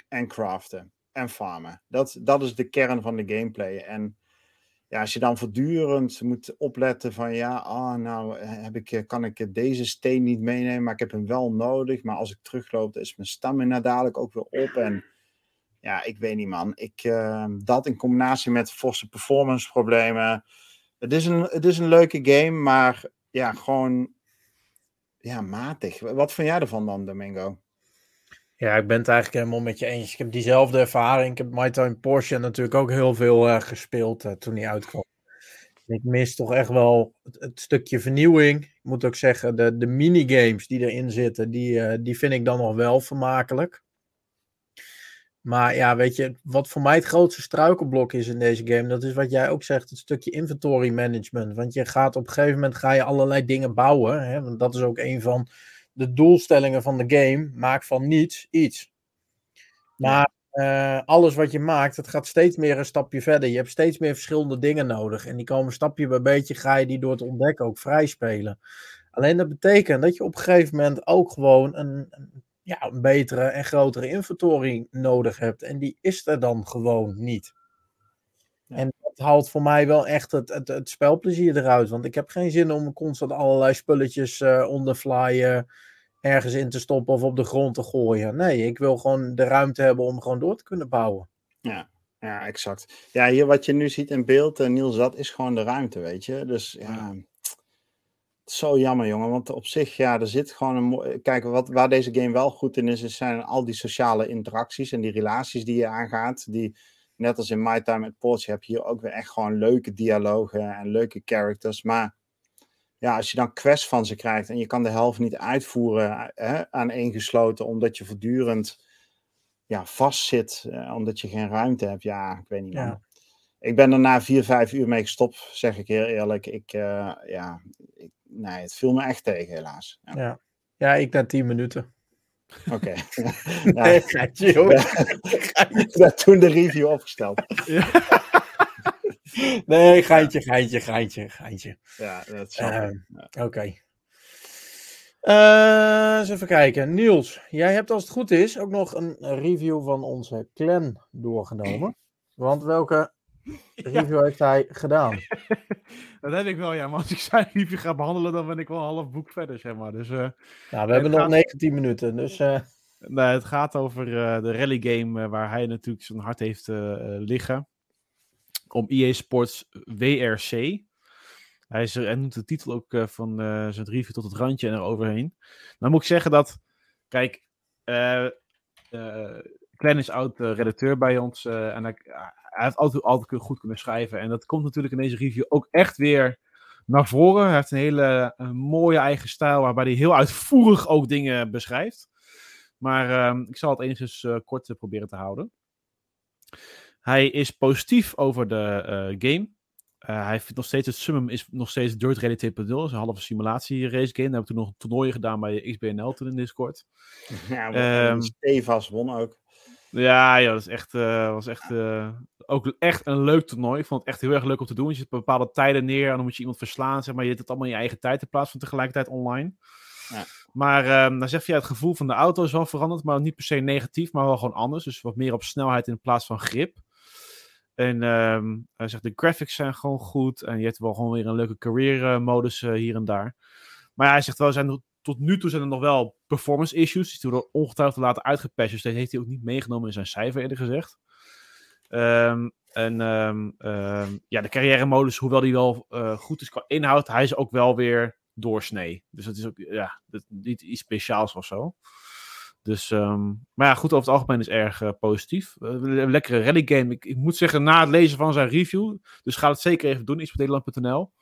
en craften en farmen. Dat, dat is de kern van de gameplay. En ja, als je dan voortdurend moet opletten van ja, ah, nou heb ik, eh, kan ik deze steen niet meenemen, maar ik heb hem wel nodig. Maar als ik terugloop, dan is mijn stamina dadelijk ook weer op. En ja, ik weet niet man. Ik, eh, dat in combinatie met forse performance problemen. Het is, een, het is een leuke game, maar ja, gewoon ja, matig. Wat vind jij ervan dan, Domingo? Ja, ik ben het eigenlijk helemaal met je eens. Ik heb diezelfde ervaring. Ik heb My Time Porsche natuurlijk ook heel veel eh, gespeeld eh, toen hij uitkwam. Ik mis toch echt wel het, het stukje vernieuwing. Ik moet ook zeggen, de, de minigames die erin zitten, die, eh, die vind ik dan nog wel vermakelijk. Maar ja, weet je, wat voor mij het grootste struikelblok is in deze game, dat is wat jij ook zegt, het stukje inventory management. Want je gaat op een gegeven moment ga je allerlei dingen bouwen. Hè? Want dat is ook een van de doelstellingen van de game. Maak van niets iets. Maar eh, alles wat je maakt, het gaat steeds meer een stapje verder. Je hebt steeds meer verschillende dingen nodig. En die komen stapje bij beetje, ga je die door het ontdekken ook vrij spelen. Alleen dat betekent dat je op een gegeven moment ook gewoon een, een, ja, een betere en grotere inventory nodig hebt. En die is er dan gewoon niet. Ja. En haalt voor mij wel echt het, het, het spelplezier eruit. Want ik heb geen zin om constant allerlei spulletjes eh on the fly eh, ergens in te stoppen of op de grond te gooien. Nee, ik wil gewoon de ruimte hebben om gewoon door te kunnen bouwen. Ja, exact. Ja, hier wat je nu ziet in beeld, eh, Niels, dat is gewoon de ruimte, weet je. Dus ja, zo jammer, jongen. Want op zich, ja, er zit gewoon een... Kijk, wat, waar deze game wel goed in is, is zijn al die sociale interacties en die relaties die je aangaat. Die, net als in My Time at Portia, heb je hier ook weer echt gewoon leuke dialogen en leuke characters. Maar ja, als je dan quests van ze krijgt en je kan de helft niet uitvoeren hè, aaneengesloten, omdat je voortdurend ja, vastzit, eh, omdat je geen ruimte hebt. Ja, ik weet niet. Man. Ja. Ik ben er na vier, vijf uur mee gestopt, zeg ik heel eerlijk. Ik, eh, ja, ik, nee, het viel me echt tegen, helaas. Ja, Ja, ja ik na 10 minuten. Oké. Nee, joh. ik heb toen de review opgesteld. Nee, geintje, geintje, geintje, geintje. Ja, dat snap Eh, ik. Oké. Eh, eens even kijken. Niels, jij hebt als het goed is ook nog een review van onze clan doorgenomen. Want welke review heeft hij gedaan? Dat heb ik wel, ja. Maar als ik zijn review ga behandelen, dan ben ik wel een half boek verder, zeg maar. Dus, Nou, we hebben nog gaat- 19 minuten, dus nee, het gaat over eh, de rally game waar hij natuurlijk zijn hart heeft liggen. Om EA Sports WRC. Hij, is, er- hij noemt de titel ook van zijn review tot het randje en eroverheen. Nou moet ik zeggen dat, kijk, Glenn is oud-redacteur bij ons. en hij, hij heeft altijd, altijd goed kunnen schrijven. En dat komt natuurlijk in deze review ook echt weer naar voren. Hij heeft een hele een mooie eigen stijl, waarbij hij heel uitvoerig ook dingen beschrijft. Maar ehm, ik zal het enigszins uh, kort proberen te houden. Hij is positief over de game. Hij vindt nog steeds het summum is nog steeds Dirt Rally 2.0. Dat is een halve simulatie race game. Daar hebben we toen nog toernooien gedaan bij XBNL toen in Discord. Ja, um, Stevas won ook. Ja, ja, dat is echt, was echt, ook echt een leuk toernooi. Ik vond het echt heel erg leuk om te doen. Je zet bepaalde tijden neer en dan moet je iemand verslaan. Zeg maar. Je hebt het allemaal in je eigen tijd in plaats van tegelijkertijd online. Ja. Maar um, dan zeg je, ja, het gevoel van de auto is wel veranderd, maar niet per se negatief, maar wel gewoon anders. Dus wat meer op snelheid in plaats van grip. En um, hij zegt, de graphics zijn gewoon goed. En je hebt wel gewoon weer een leuke career modus uh, hier en daar. Maar ja, hij zegt wel, zijn tot nu toe zijn er nog wel performance issues. Die worden ongetwijfeld later uitgepatcht. Dus dat heeft hij ook niet meegenomen in zijn cijfer, eerder gezegd. Um, en um, um, ja, de carrière modus, hoewel die wel uh, goed is qua inhoud, hij is ook wel weer doorsnee. Dus dat is ook ja, niet iets speciaals of zo. Dus, maar ja, goed, over het algemeen is erg uh, positief. Uh, lekkere rally game. Ik, ik, moet zeggen, na het lezen van zijn review, dus ga het zeker even doen, iets op Nederland.nl.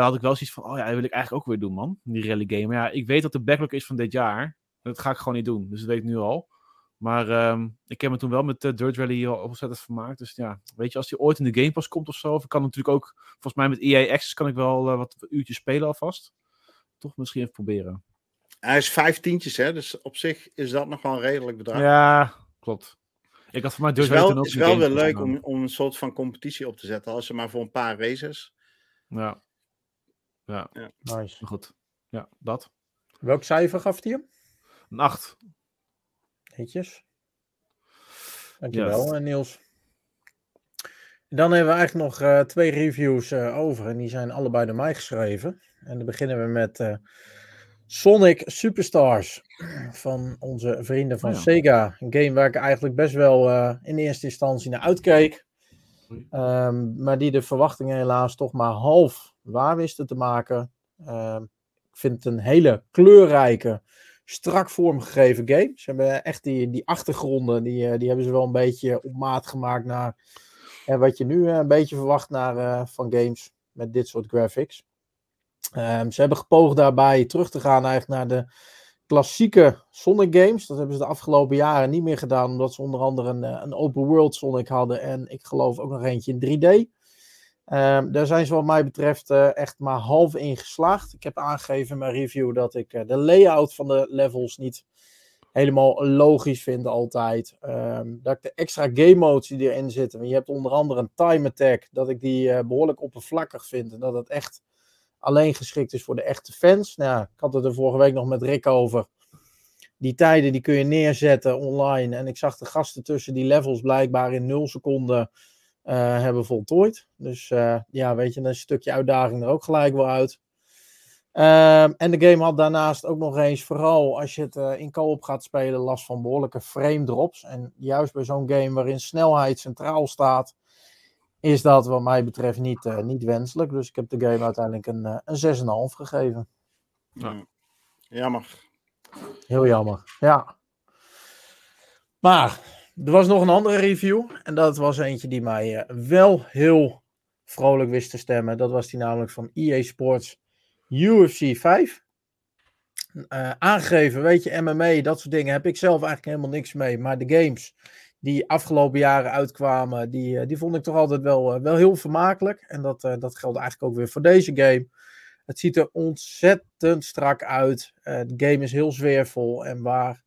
Had ik wel zoiets van, oh ja, dat wil ik eigenlijk ook weer doen, man. Die rally game. Maar ja, ik weet dat de backlog is van dit jaar. Dat ga ik gewoon niet doen. Dus dat weet ik nu al. Maar um, ik heb me toen wel met uh, Dirt Rally ontzettend vermaakt. Dus ja, weet je, als die ooit in de Game Pass komt of zo. Of ik kan natuurlijk ook, volgens mij met EA Access kan ik wel uh, wat uurtjes spelen alvast. Toch misschien even proberen. Hij is vijftientjes, hè? Dus op zich is dat nog wel een redelijk bedrag. Ja, klopt. Ik had voor mij Dirt Rally Het is wel weer leuk om, om een soort van competitie op te zetten. Als ze maar voor een paar races. Ja. Ja. ja. Nice. Goed. Ja, dat. Welk cijfer gaf hij hem? Een 8. Netjes. Dankjewel, yes. Niels. Dan hebben we eigenlijk nog uh, twee reviews uh, over. En die zijn allebei door mij geschreven. En dan beginnen we met uh, Sonic Superstars. Van onze vrienden van oh ja. Sega. Een game waar ik eigenlijk best wel in eerste instantie naar uitkeek. Um, maar die de verwachtingen helaas toch maar half waar wisten te maken. Um, ik vind het een hele kleurrijke, strak vormgegeven game. Ze hebben echt die, die achtergronden, die, die hebben ze wel een beetje op maat gemaakt naar uh, wat je nu uh, een beetje verwacht naar, van games met dit soort graphics. Um, ze hebben gepoogd daarbij terug te gaan eigenlijk naar de klassieke Sonic games. Dat hebben ze de afgelopen jaren niet meer gedaan, omdat ze onder andere een, een open world Sonic hadden en ik geloof ook nog eentje in 3D. Um, daar zijn ze wat mij betreft uh, echt maar half in geslaagd. Ik heb aangegeven in mijn review dat ik uh, de layout van de levels niet helemaal logisch vind altijd. Um, dat ik de extra game modes die erin zitten, je hebt onder andere een time attack, dat ik die uh, behoorlijk oppervlakkig vind. En dat het echt alleen geschikt is voor de echte fans. Nou, ik had het er vorige week nog met Rick over. Die tijden die kun je neerzetten online. En ik zag de gasten tussen die levels blijkbaar in 0 seconden hebben voltooid. Dus uh, ja, weet je, een stukje uitdaging er ook gelijk wel uit. Uh, en de game had daarnaast ook nog eens, vooral als je het uh, in co-op gaat spelen, last van behoorlijke frame drops. En juist bij zo'n game waarin snelheid centraal staat, is dat wat mij betreft niet, uh, niet wenselijk. Dus ik heb de game uiteindelijk een, uh, een 6,5 gegeven. Ja. Jammer. Heel jammer, ja. Maar er was nog een andere review. En dat was eentje die mij uh, wel heel vrolijk wist te stemmen. Dat was die namelijk van EA Sports UFC 5. Uh, aangegeven, weet je, MMA, dat soort dingen heb ik zelf eigenlijk helemaal niks mee. Maar de games die afgelopen jaren uitkwamen, die, uh, die vond ik toch altijd wel, uh, wel heel vermakelijk. En dat, dat geldt eigenlijk ook weer voor deze game. Het ziet er ontzettend strak uit. de game is heel zweervol. En waar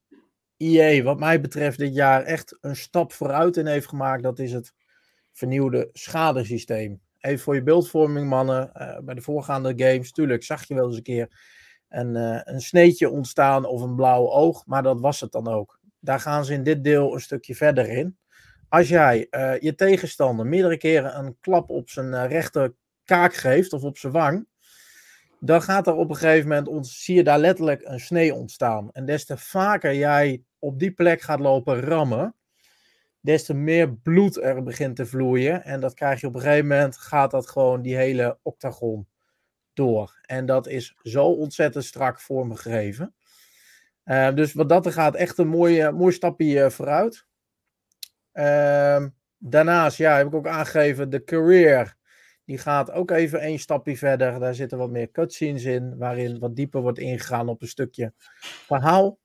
EA, wat mij betreft, dit jaar echt een stap vooruit in heeft gemaakt, dat is het vernieuwde schadesysteem. Even voor je beeldvorming, mannen. Uh, bij de voorgaande games, tuurlijk, zag je wel eens een keer een, uh, een sneetje ontstaan of een blauw oog, maar dat was het dan ook. Daar gaan ze in dit deel een stukje verder in. Als jij uh, je tegenstander meerdere keren een klap op zijn rechter kaak geeft of op zijn wang, dan gaat er op een gegeven moment, ons, zie je daar letterlijk een snee ontstaan. En des te vaker jij op die plek gaat lopen rammen, des te meer bloed er begint te vloeien. En dat krijg je op een gegeven moment, gaat dat gewoon die hele octagon door. En dat is zo ontzettend strak vormgegeven. Uh, dus wat dat er gaat, echt een mooi, mooi stapje vooruit. Uh, daarnaast, ja, heb ik ook aangegeven, de career. Die gaat ook even één stapje verder. Daar zitten wat meer cutscenes in, waarin wat dieper wordt ingegaan op een stukje verhaal.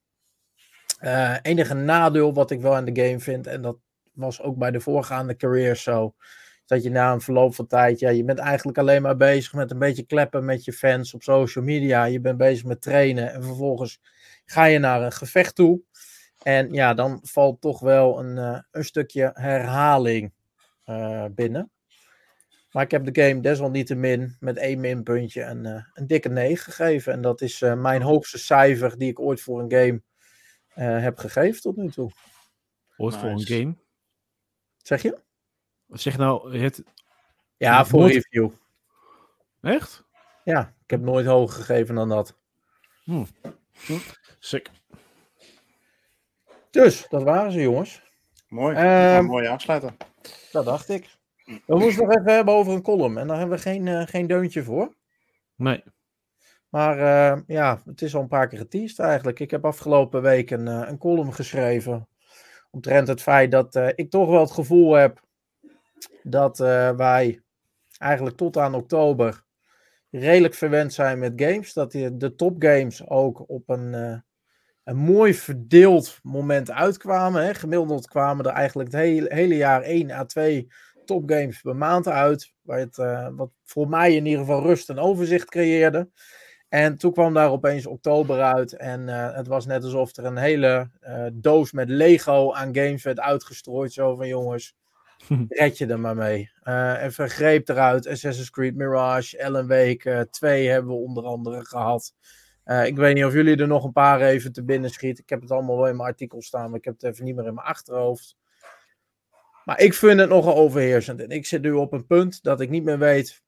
Uh, enige nadeel wat ik wel aan de game vind, en dat was ook bij de voorgaande career zo, dat je na een verloop van tijd, ja, je bent eigenlijk alleen maar bezig met een beetje kleppen met je fans op social media. Je bent bezig met trainen en vervolgens ga je naar een gevecht toe. En ja, dan valt toch wel een, uh, een stukje herhaling uh, binnen. Maar ik heb de game desalniettemin met één minpuntje een, uh, een dikke 9 gegeven. En dat is mijn hoogste cijfer die ik ooit voor een game heb gegeven tot nu toe. Ooit nice. voor een game? Zeg je? Zeg nou het. Ja, voor nooit... review. Echt? Ja, ik heb nooit hoger gegeven dan dat. Hm. Hm. Sick. Dus, dat waren ze, jongens. Mooi. Um, mooi afsluiten. Dat dacht ik. We moesten nog even hebben over een column. En daar hebben we geen, uh, geen deuntje voor. Nee. Maar uh, ja, het is al een paar keer geteased eigenlijk. Ik heb afgelopen week een, uh, een column geschreven. Omtrent het feit dat ik toch wel het gevoel heb dat wij eigenlijk tot aan oktober redelijk verwend zijn met games. Dat de, de topgames ook op een een mooi verdeeld moment uitkwamen. Hè. Gemiddeld kwamen er eigenlijk het hele, hele jaar 1 à 2 topgames per maand uit. Waar het, uh, wat voor mij in ieder geval rust en overzicht creëerde. En toen kwam daar opeens oktober uit. En uh, het was net alsof er een hele uh, doos met Lego aan games werd uitgestrooid. Zo van jongens, red je er maar mee. en vergreep eruit. Assassin's Creed Mirage, Ellen Week 2 hebben we onder andere gehad. Ik weet niet of jullie er nog een paar even te binnen schieten. Ik heb het allemaal wel in mijn artikel staan, maar ik heb het even niet meer in mijn achterhoofd. Maar ik vind het nogal overheersend. En ik zit nu op een punt dat ik niet meer weet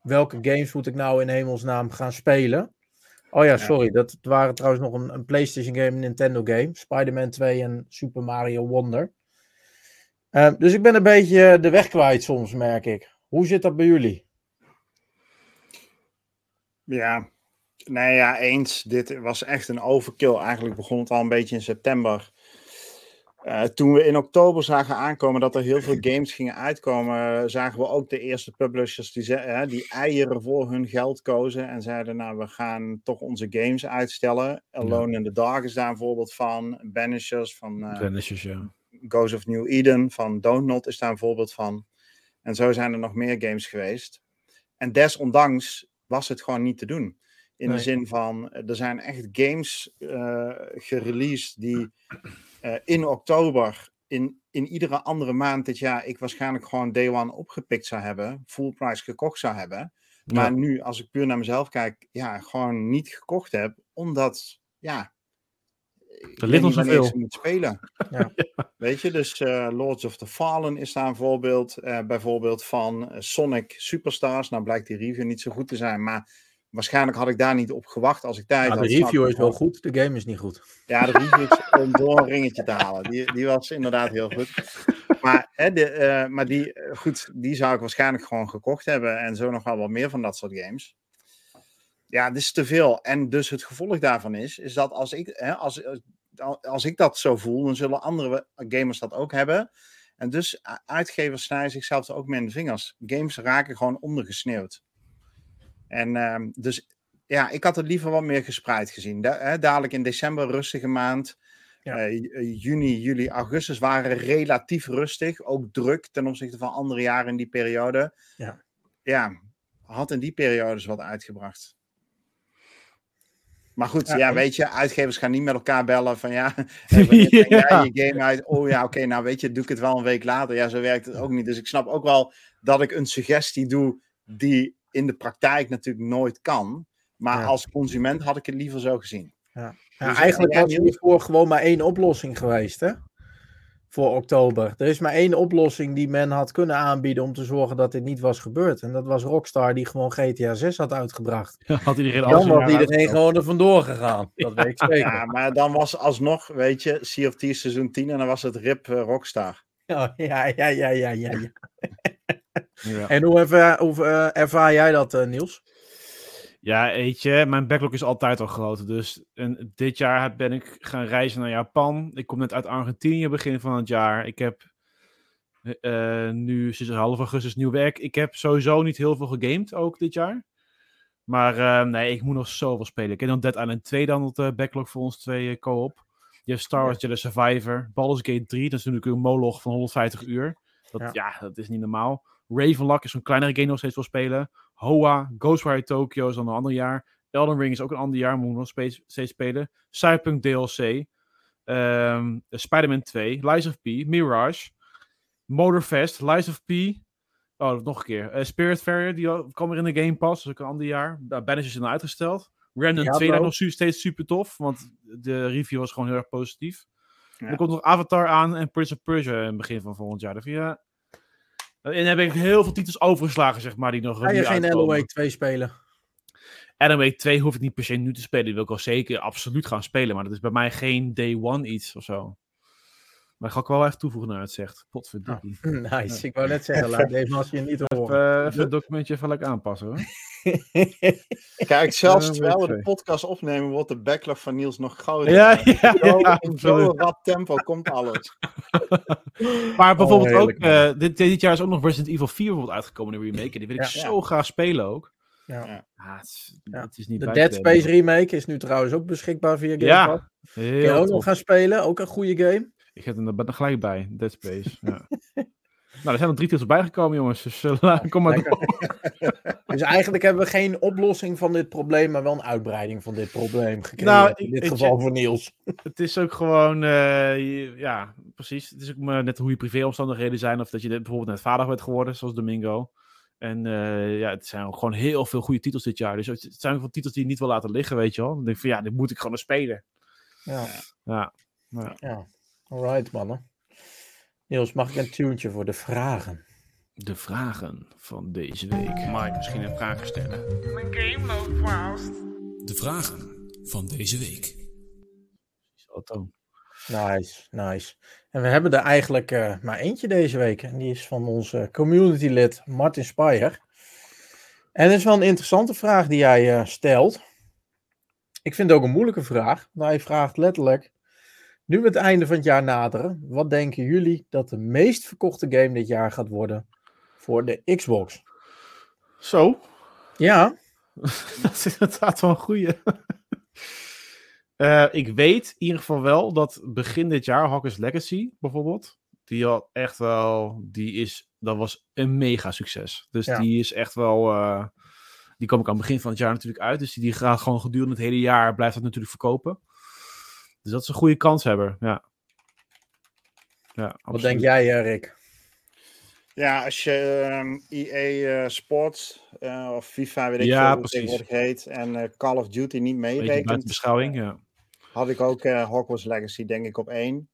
welke games moet ik nou in hemelsnaam gaan spelen. Oh ja, sorry. Dat waren trouwens nog een, een PlayStation game, een Nintendo game. Spider-Man 2 en Super Mario Wonder. Uh, dus ik ben een beetje de weg kwijt soms, merk ik. Hoe zit dat bij jullie? Ja, Nee, ja, eens. Dit was echt een overkill. Eigenlijk begon het al een beetje in september. Uh, toen we in oktober zagen aankomen dat er heel veel games gingen uitkomen, zagen we ook de eerste publishers die, uh, die eieren voor hun geld kozen en zeiden, nou, we gaan toch onze games uitstellen. Alone ja. in the Dark is daar een voorbeeld van. Banishers van uh, Banishers, ja. Ghost of New Eden van Don't Not is daar een voorbeeld van. En zo zijn er nog meer games geweest. En desondanks was het gewoon niet te doen. In nee. de zin van, er zijn echt games uh, gereleased die in oktober, in, in iedere andere maand dit jaar, ik waarschijnlijk gewoon day one opgepikt zou hebben, full price gekocht zou hebben. Maar ja. nu, als ik puur naar mezelf kijk, ja, gewoon niet gekocht heb, omdat, ja, er ligt nog zoveel. moet spelen. Ja. Weet je, dus uh, Lords of the Fallen is daar een voorbeeld. Uh, bijvoorbeeld van Sonic Superstars. Nou blijkt die review niet zo goed te zijn, maar waarschijnlijk had ik daar niet op gewacht als ik tijd ja, had. De review is wel goed, de game is niet goed. Ja, de review is om door een ringetje te halen. Die, die was inderdaad heel goed. Maar, hè, de, uh, maar die, goed, die zou ik waarschijnlijk gewoon gekocht hebben. En zo nog wel wat meer van dat soort games. Ja, dit is te veel. En dus het gevolg daarvan is, is dat als ik, hè, als, als ik dat zo voel, dan zullen andere gamers dat ook hebben. En dus uitgevers snijden zichzelf er ook mee in de vingers. Games raken gewoon ondergesneeuwd. En uh, dus ja, ik had het liever wat meer gespreid gezien. Da hè, dadelijk in december, rustige maand. Ja. Uh, juni, juli, augustus waren relatief rustig. Ook druk ten opzichte van andere jaren in die periode. Ja, ja had in die periodes wat uitgebracht. Maar goed, ja, ja, weet je, uitgevers gaan niet met elkaar bellen van ja, hey, ja. jij je game uit? Oh ja, oké, okay, nou weet je, doe ik het wel een week later. Ja, zo werkt het ook niet. Dus ik snap ook wel dat ik een suggestie doe die in de praktijk natuurlijk nooit kan. Maar ja. als consument had ik het liever zo gezien. Ja. Ja, dus eigenlijk was er hiervoor gewoon maar één oplossing geweest, hè? Voor oktober. Er is maar één oplossing die men had kunnen aanbieden om te zorgen dat dit niet was gebeurd. En dat was Rockstar die gewoon GTA 6 had uitgebracht. Ja, had iedereen dan was iedereen gewoon er vandoor gegaan. Dat weet ik zeker. Ja, maar dan was alsnog, weet je, Sea of Thieves seizoen 10 en dan was het RIP uh, Rockstar. Ja, ja, ja, ja, ja, ja. Ja. En hoe, ervaar, hoe uh, ervaar jij dat, uh, Niels? Ja, weet je, mijn backlog is altijd al groot. Dus en dit jaar ben ik gaan reizen naar Japan. Ik kom net uit Argentinië begin van het jaar. Ik heb Eh, nu sinds half augustus nieuw werk. Ik heb sowieso niet heel veel gegamed ook dit jaar. Maar eh, nee, ik moet nog zoveel spelen. Ik heb dan Dead Island 2 dan op de backlog voor ons twee eh, co-op. Je hebt Star Wars Jedi Survivor. Baldur's Gate 3, dat is natuurlijk een moloch van 150 uur. Dat, Ja. ja. dat is niet normaal. Ravenlock is zo'n kleinere game nog steeds wil spelen. Hoa, Ghostwire Tokyo is dan een ander jaar. Elden Ring is ook een ander jaar, moet nog steeds, steeds spelen. Cyberpunk DLC. ehm Spider-Man 2. Lies of P. Mirage. Motorfest. Lies of P. Oh, nog een keer. Eh, Spirit Fair, die kwam er in de Game Pass. Dat is ook een ander jaar. Daar Banish is dan uitgesteld. Random Diablo. 2 daar nog steeds super tof. Want de review was gewoon heel erg positief. Ja. Er komt nog Avatar aan en Prince of Persia in het begin van volgend jaar. Dus ja. En dan heb ik heel veel titels overgeslagen, zeg maar, die nog Ga je geen. LOA 2 spelen? Anime 2 hoef ik niet per se nu te spelen. Die wil ik al zeker absoluut gaan spelen. Maar dat is bij mij geen day one iets of zo. Maar ik ga ik wel even toevoegen naar het zegt. Potverdikkie. Nice, ik wou net zeggen, laat even als je niet hoort. Even, even het documentje even lekker aanpassen hoor. Kijk, zelfs Ja, terwijl we de podcast opnemen, wordt de backlog van Niels nog groter. Ja, ja, Zo, ja, in zo'n rap tempo komt alles. Maar bijvoorbeeld ook, heerlijk, man. eh, dit, dit jaar is ook nog Resident Evil 4 bijvoorbeeld uitgekomen in de remake. En die wil ik Ja. zo graag spelen ook. Ja. Ja, het, is, Ja. het is niet De bij Dead Space remake is nu trouwens ook beschikbaar via Game Ja, Pass. Kun je ook nog gaan spelen, ook een goede game. Ik heb hem er gelijk bij, Dead Space. Ja. nou, er zijn nog drie titels bijgekomen, jongens. Dus eh, kom maar door. Dus eigenlijk hebben we geen oplossing van dit probleem, maar wel een uitbreiding van dit probleem gekregen. Nou, in dit geval voor Niels. Het is ook gewoon, eh, ja, precies. Het is ook maar net hoe je privéomstandigheden zijn. Of dat je bijvoorbeeld net vader bent geworden, zoals Domingo. En eh, ja, het zijn ook gewoon heel veel goede titels dit jaar. Dus het zijn ook wel titels die je niet wil laten liggen, weet je wel. Dan denk ik van, ja, dit moet ik gewoon nog spelen. Ja, Ja, ja. Alright, mannen. Niels, mag ik een tuentje voor de vragen? de vragen van deze week. Mag ik misschien een vraag stellen? De vragen van deze week. Otto. Nice, nice. En we hebben er eigenlijk eh, maar eentje deze week. En die is van onze community lid Martin Speyer. En het is wel een interessante vraag die hij eh, stelt. Ik vind het ook een moeilijke vraag. Maar hij vraagt letterlijk... Nu we het einde van het jaar naderen, wat denken jullie dat de meest verkochte game dit jaar gaat worden voor de Xbox? Zo, Ja, dat is inderdaad wel een goeie. Eh, ik weet in ieder geval wel dat begin dit jaar, Hawkins Legacy bijvoorbeeld, die had echt wel, die is, dat was een mega succes. Dus Ja. die is echt wel, eh, die kwam ik aan het begin van het jaar natuurlijk uit. Dus die, die gaat gewoon gedurende het hele jaar, blijft dat natuurlijk verkopen. Dus dat is een goede kanshebber, ja. Ja, wat denk jij, eh, Rick? Ja, als je ehm, EA eh, Sports eh, of FIFA, weet ik Ja, veel hoe het precies. tegenwoordig heet, en eh, Call of Duty niet meerekent, beschouwing, ja. had ik ook eh Hogwarts Legacy denk ik op één.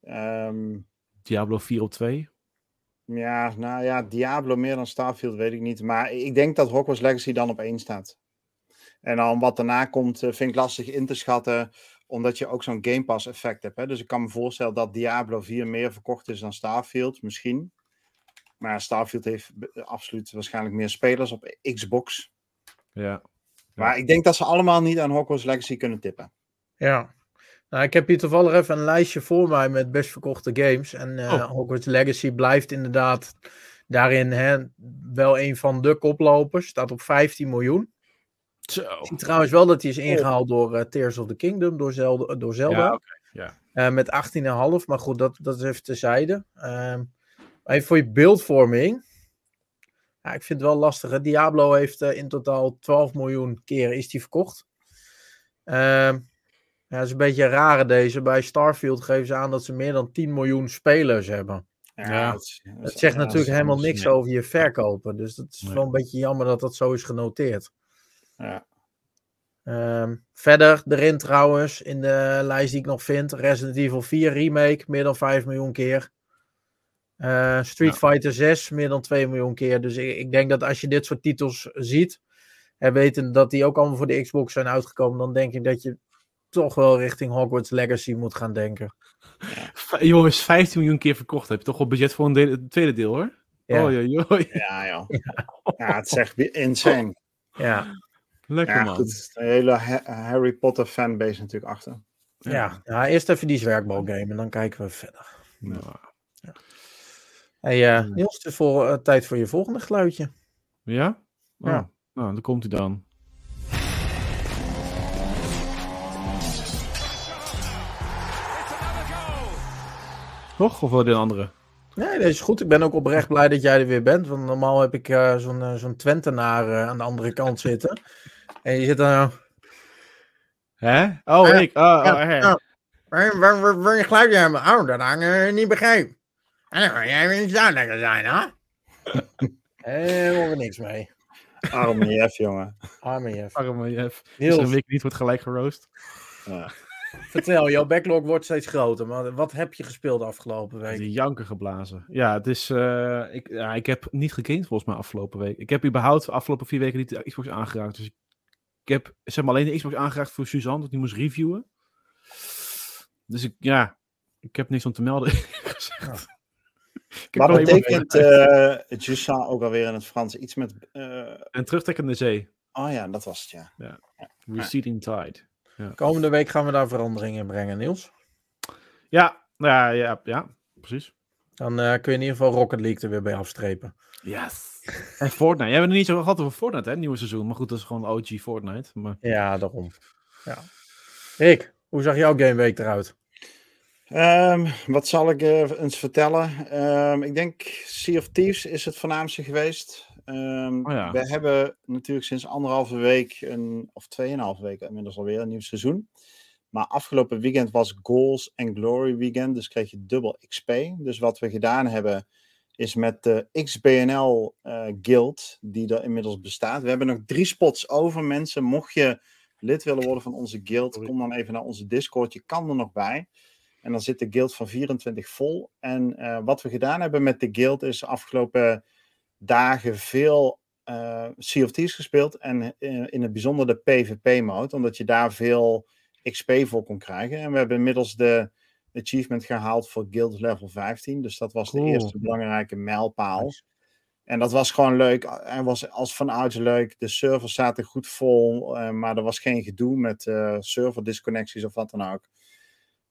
Ehm, Diablo 4 op 2. ja, nou ja, Diablo meer dan Starfield weet ik niet, maar ik denk dat Hogwarts Legacy dan op één staat. En dan wat daarna komt, vind ik lastig in te schatten, omdat je ook zo'n Game Pass effect hebt. Hè? Dus ik kan me voorstellen dat Diablo 4 meer verkocht is dan Starfield, misschien. Maar Starfield heeft absoluut waarschijnlijk meer spelers op Xbox. Ja. Maar ik denk dat ze allemaal niet aan Hogwarts Legacy kunnen tippen. Ja. Nou, ik heb hier toevallig even een lijstje voor mij met best verkochte games. En eh Oh. Hogwarts Legacy blijft inderdaad daarin hè, wel een van de koplopers. Staat op 15 miljoen. Zo. Ik zie trouwens wel dat hij is ingehaald door eh, Tears of the Kingdom, door Zelda. Door Zelda Ja, oké. Ja. Eh, met 18,5. Maar goed, dat, dat is even terzijde. Ehm even voor je beeldvorming. Ja, ik vind het wel lastig. hè. Diablo heeft eh, in totaal 12 miljoen keer is die verkocht. Ehm ja, dat is een beetje een rare deze. Bij Starfield geven ze aan dat ze meer dan 10 miljoen spelers hebben. Ja. dat, zegt ja, natuurlijk dat helemaal niks nee. over je verkopen. Dus dat is Nee. wel een beetje jammer dat dat zo is genoteerd. Ja. Ehm, verder erin trouwens, in de lijst die ik nog vind, Resident Evil 4 Remake, meer dan 5 miljoen keer. Eh, Street Ja. Fighter 6, meer dan 2 miljoen keer. Dus ik, ik denk dat als je dit soort titels ziet, en weten dat die ook allemaal voor de Xbox zijn uitgekomen, dan denk ik dat je toch wel richting Hogwarts Legacy moet gaan denken. V- Jongens, 15 miljoen keer verkocht. Heb je toch wel budget voor een deel- tweede deel hoor? Ja, oei, oei. Ja, joh. Ja, het is echt insane. ja, Lekker Ja, man. goed. De hele Ha- Harry Potter fanbase natuurlijk achter. ja. ja, eerst even die zwerkbal game en dan kijken we verder. Nou. Hey, eh, Niels, het is voor, eh, tijd voor je volgende geluidje. Ja? Oh, Ja. Nou, dan komt hij dan. Toch? Of je een andere? Nee, dat is goed. Ik ben ook oprecht blij dat jij er weer bent. Want normaal heb ik eh, zo'n zo'n Twentenaar eh, aan de andere kant zitten. En je zit dan... nou, Hè? Oh, ik. Oh, oh. Waar, je geluidje hebben? Oh, dat hangt eh, niet begrepen. En dan jij weer iets duidelijker zijn, hè? Helemaal niks mee. Arme Jeff, jongen. Arme Jeff. Arme Jeff. Er een week niet wordt gelijk geroost. Ja. vertel, jouw backlog wordt steeds groter. Maar wat heb je gespeeld de afgelopen week? Die janker geblazen. Ja, het is. eh, ik, ja, ik heb niet gegamed volgens mij afgelopen week. Ik heb überhaupt de afgelopen vier weken niet de Xbox aangeraakt. Dus ik heb zeg maar, alleen de Xbox aangeraakt voor Suzanne, dat ik die moest reviewen. Dus ik, ja, ik heb niks om te melden. Ik Wat maar- betekent uh, ook alweer in het Frans? Iets met... eh, En terugtrekkende zee. oh ja, dat was het, ja. Receding tide. Komende week gaan we daar veranderingen in brengen, Niels. Ja, nou ja, ja, ja, precies. Dan eh, kun je in ieder geval Rocket League er weer bij afstrepen. Yes. En Fortnite. Jij hebt het niet zo gehad over Fortnite, hè? Nieuwe seizoen. Maar goed, dat is gewoon OG Fortnite. Maar... Ja, daarom. Ja. Rick, hoe zag jouw gameweek eruit? Ehm, wat zal ik eh, eens vertellen? Ehm, ik denk Sea of Thieves is het voornaamste geweest. Ehm, Oh ja. We hebben natuurlijk sinds anderhalve week, een, of tweeënhalve week inmiddels alweer, een nieuw seizoen. Maar afgelopen weekend was Goals and Glory weekend, dus kreeg je dubbel XP. Dus wat we gedaan hebben, is met de XBNL eh, Guild, die er inmiddels bestaat. We hebben nog drie spots over, mensen. Mocht je lid willen worden van onze guild, kom dan even naar onze Discord. Je kan er nog bij. En dan zit de guild van 24 vol. En eh, wat we gedaan hebben met de guild is de afgelopen dagen veel eh Sea of Thieves gespeeld. En eh, in het bijzonder de PvP-mode, omdat je daar veel XP voor kon krijgen. En we hebben inmiddels de achievement gehaald voor guild level 15. Dus dat was Cool. de eerste belangrijke mijlpaal. En dat was gewoon leuk. En was als vanuit leuk. De servers zaten goed vol, eh, maar er was geen gedoe met eh server disconnecties of wat dan ook.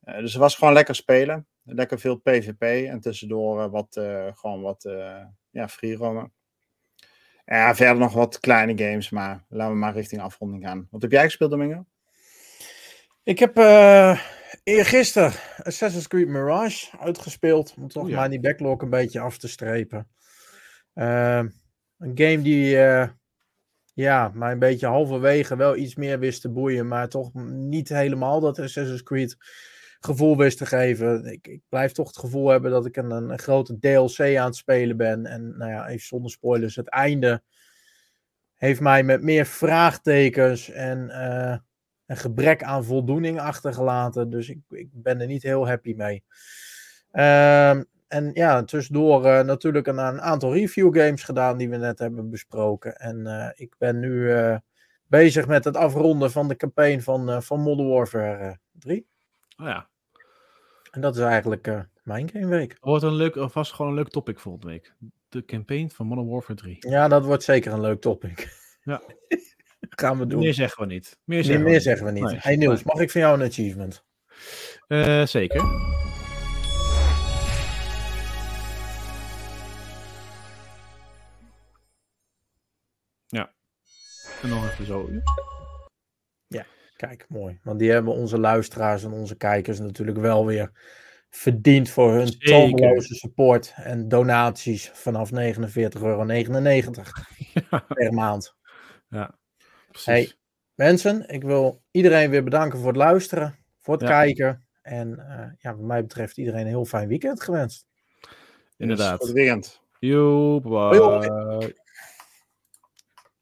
Eh, dus het was gewoon lekker spelen. Lekker veel PvP en tussendoor wat, gewoon wat uh, ja, free roamen. Ja, verder nog wat kleine games, maar laten we maar richting afronding gaan. Wat heb jij gespeeld, Domingo? Ik heb eergisteren Assassin's Creed Mirage uitgespeeld. Om toch ja. maar die backlog een beetje af te strepen. Ehm, een game die eh, ja, mij een beetje halverwege wel iets meer wist te boeien. Maar toch niet helemaal dat Assassin's Creed gevoel wist te geven. Ik, ik blijf toch het gevoel hebben dat ik een, een grote DLC aan het spelen ben. En nou ja, even zonder spoilers. Het einde heeft mij met meer vraagtekens en eh, een gebrek aan voldoening achtergelaten. Dus ik, ik ben er niet heel happy mee. Ehm, en ja, tussendoor eh, natuurlijk een, een aantal review games gedaan die we net hebben besproken. En eh, ik ben nu eh, bezig met het afronden van de campaign van, van Modern Warfare eh, 3. Oh ja. En dat is eigenlijk mijn gameweek. Wordt een leuk, vast gewoon een leuk topic volgende week. De campaign van Modern Warfare 3. Ja, dat wordt zeker een leuk topic. Ja. Gaan we doen. Meer zeggen we niet. Meer Nee, zeggen, meer we, zeggen we niet. Nee, hey Niels, mag ik van jou een achievement? Eh, zeker. Ja. En nog even zo. Kijk, mooi. Want die hebben onze luisteraars en onze kijkers natuurlijk wel weer verdiend voor hun tomeloze support en donaties vanaf 49,99 euro per maand. Precies. Hey. Mensen, ik wil iedereen weer bedanken voor het luisteren, voor het Ja. kijken. En eh, ja, wat mij betreft iedereen een heel fijn weekend gewenst. Inderdaad. Voor het weekend. Joep, Hoi, hoi. bye.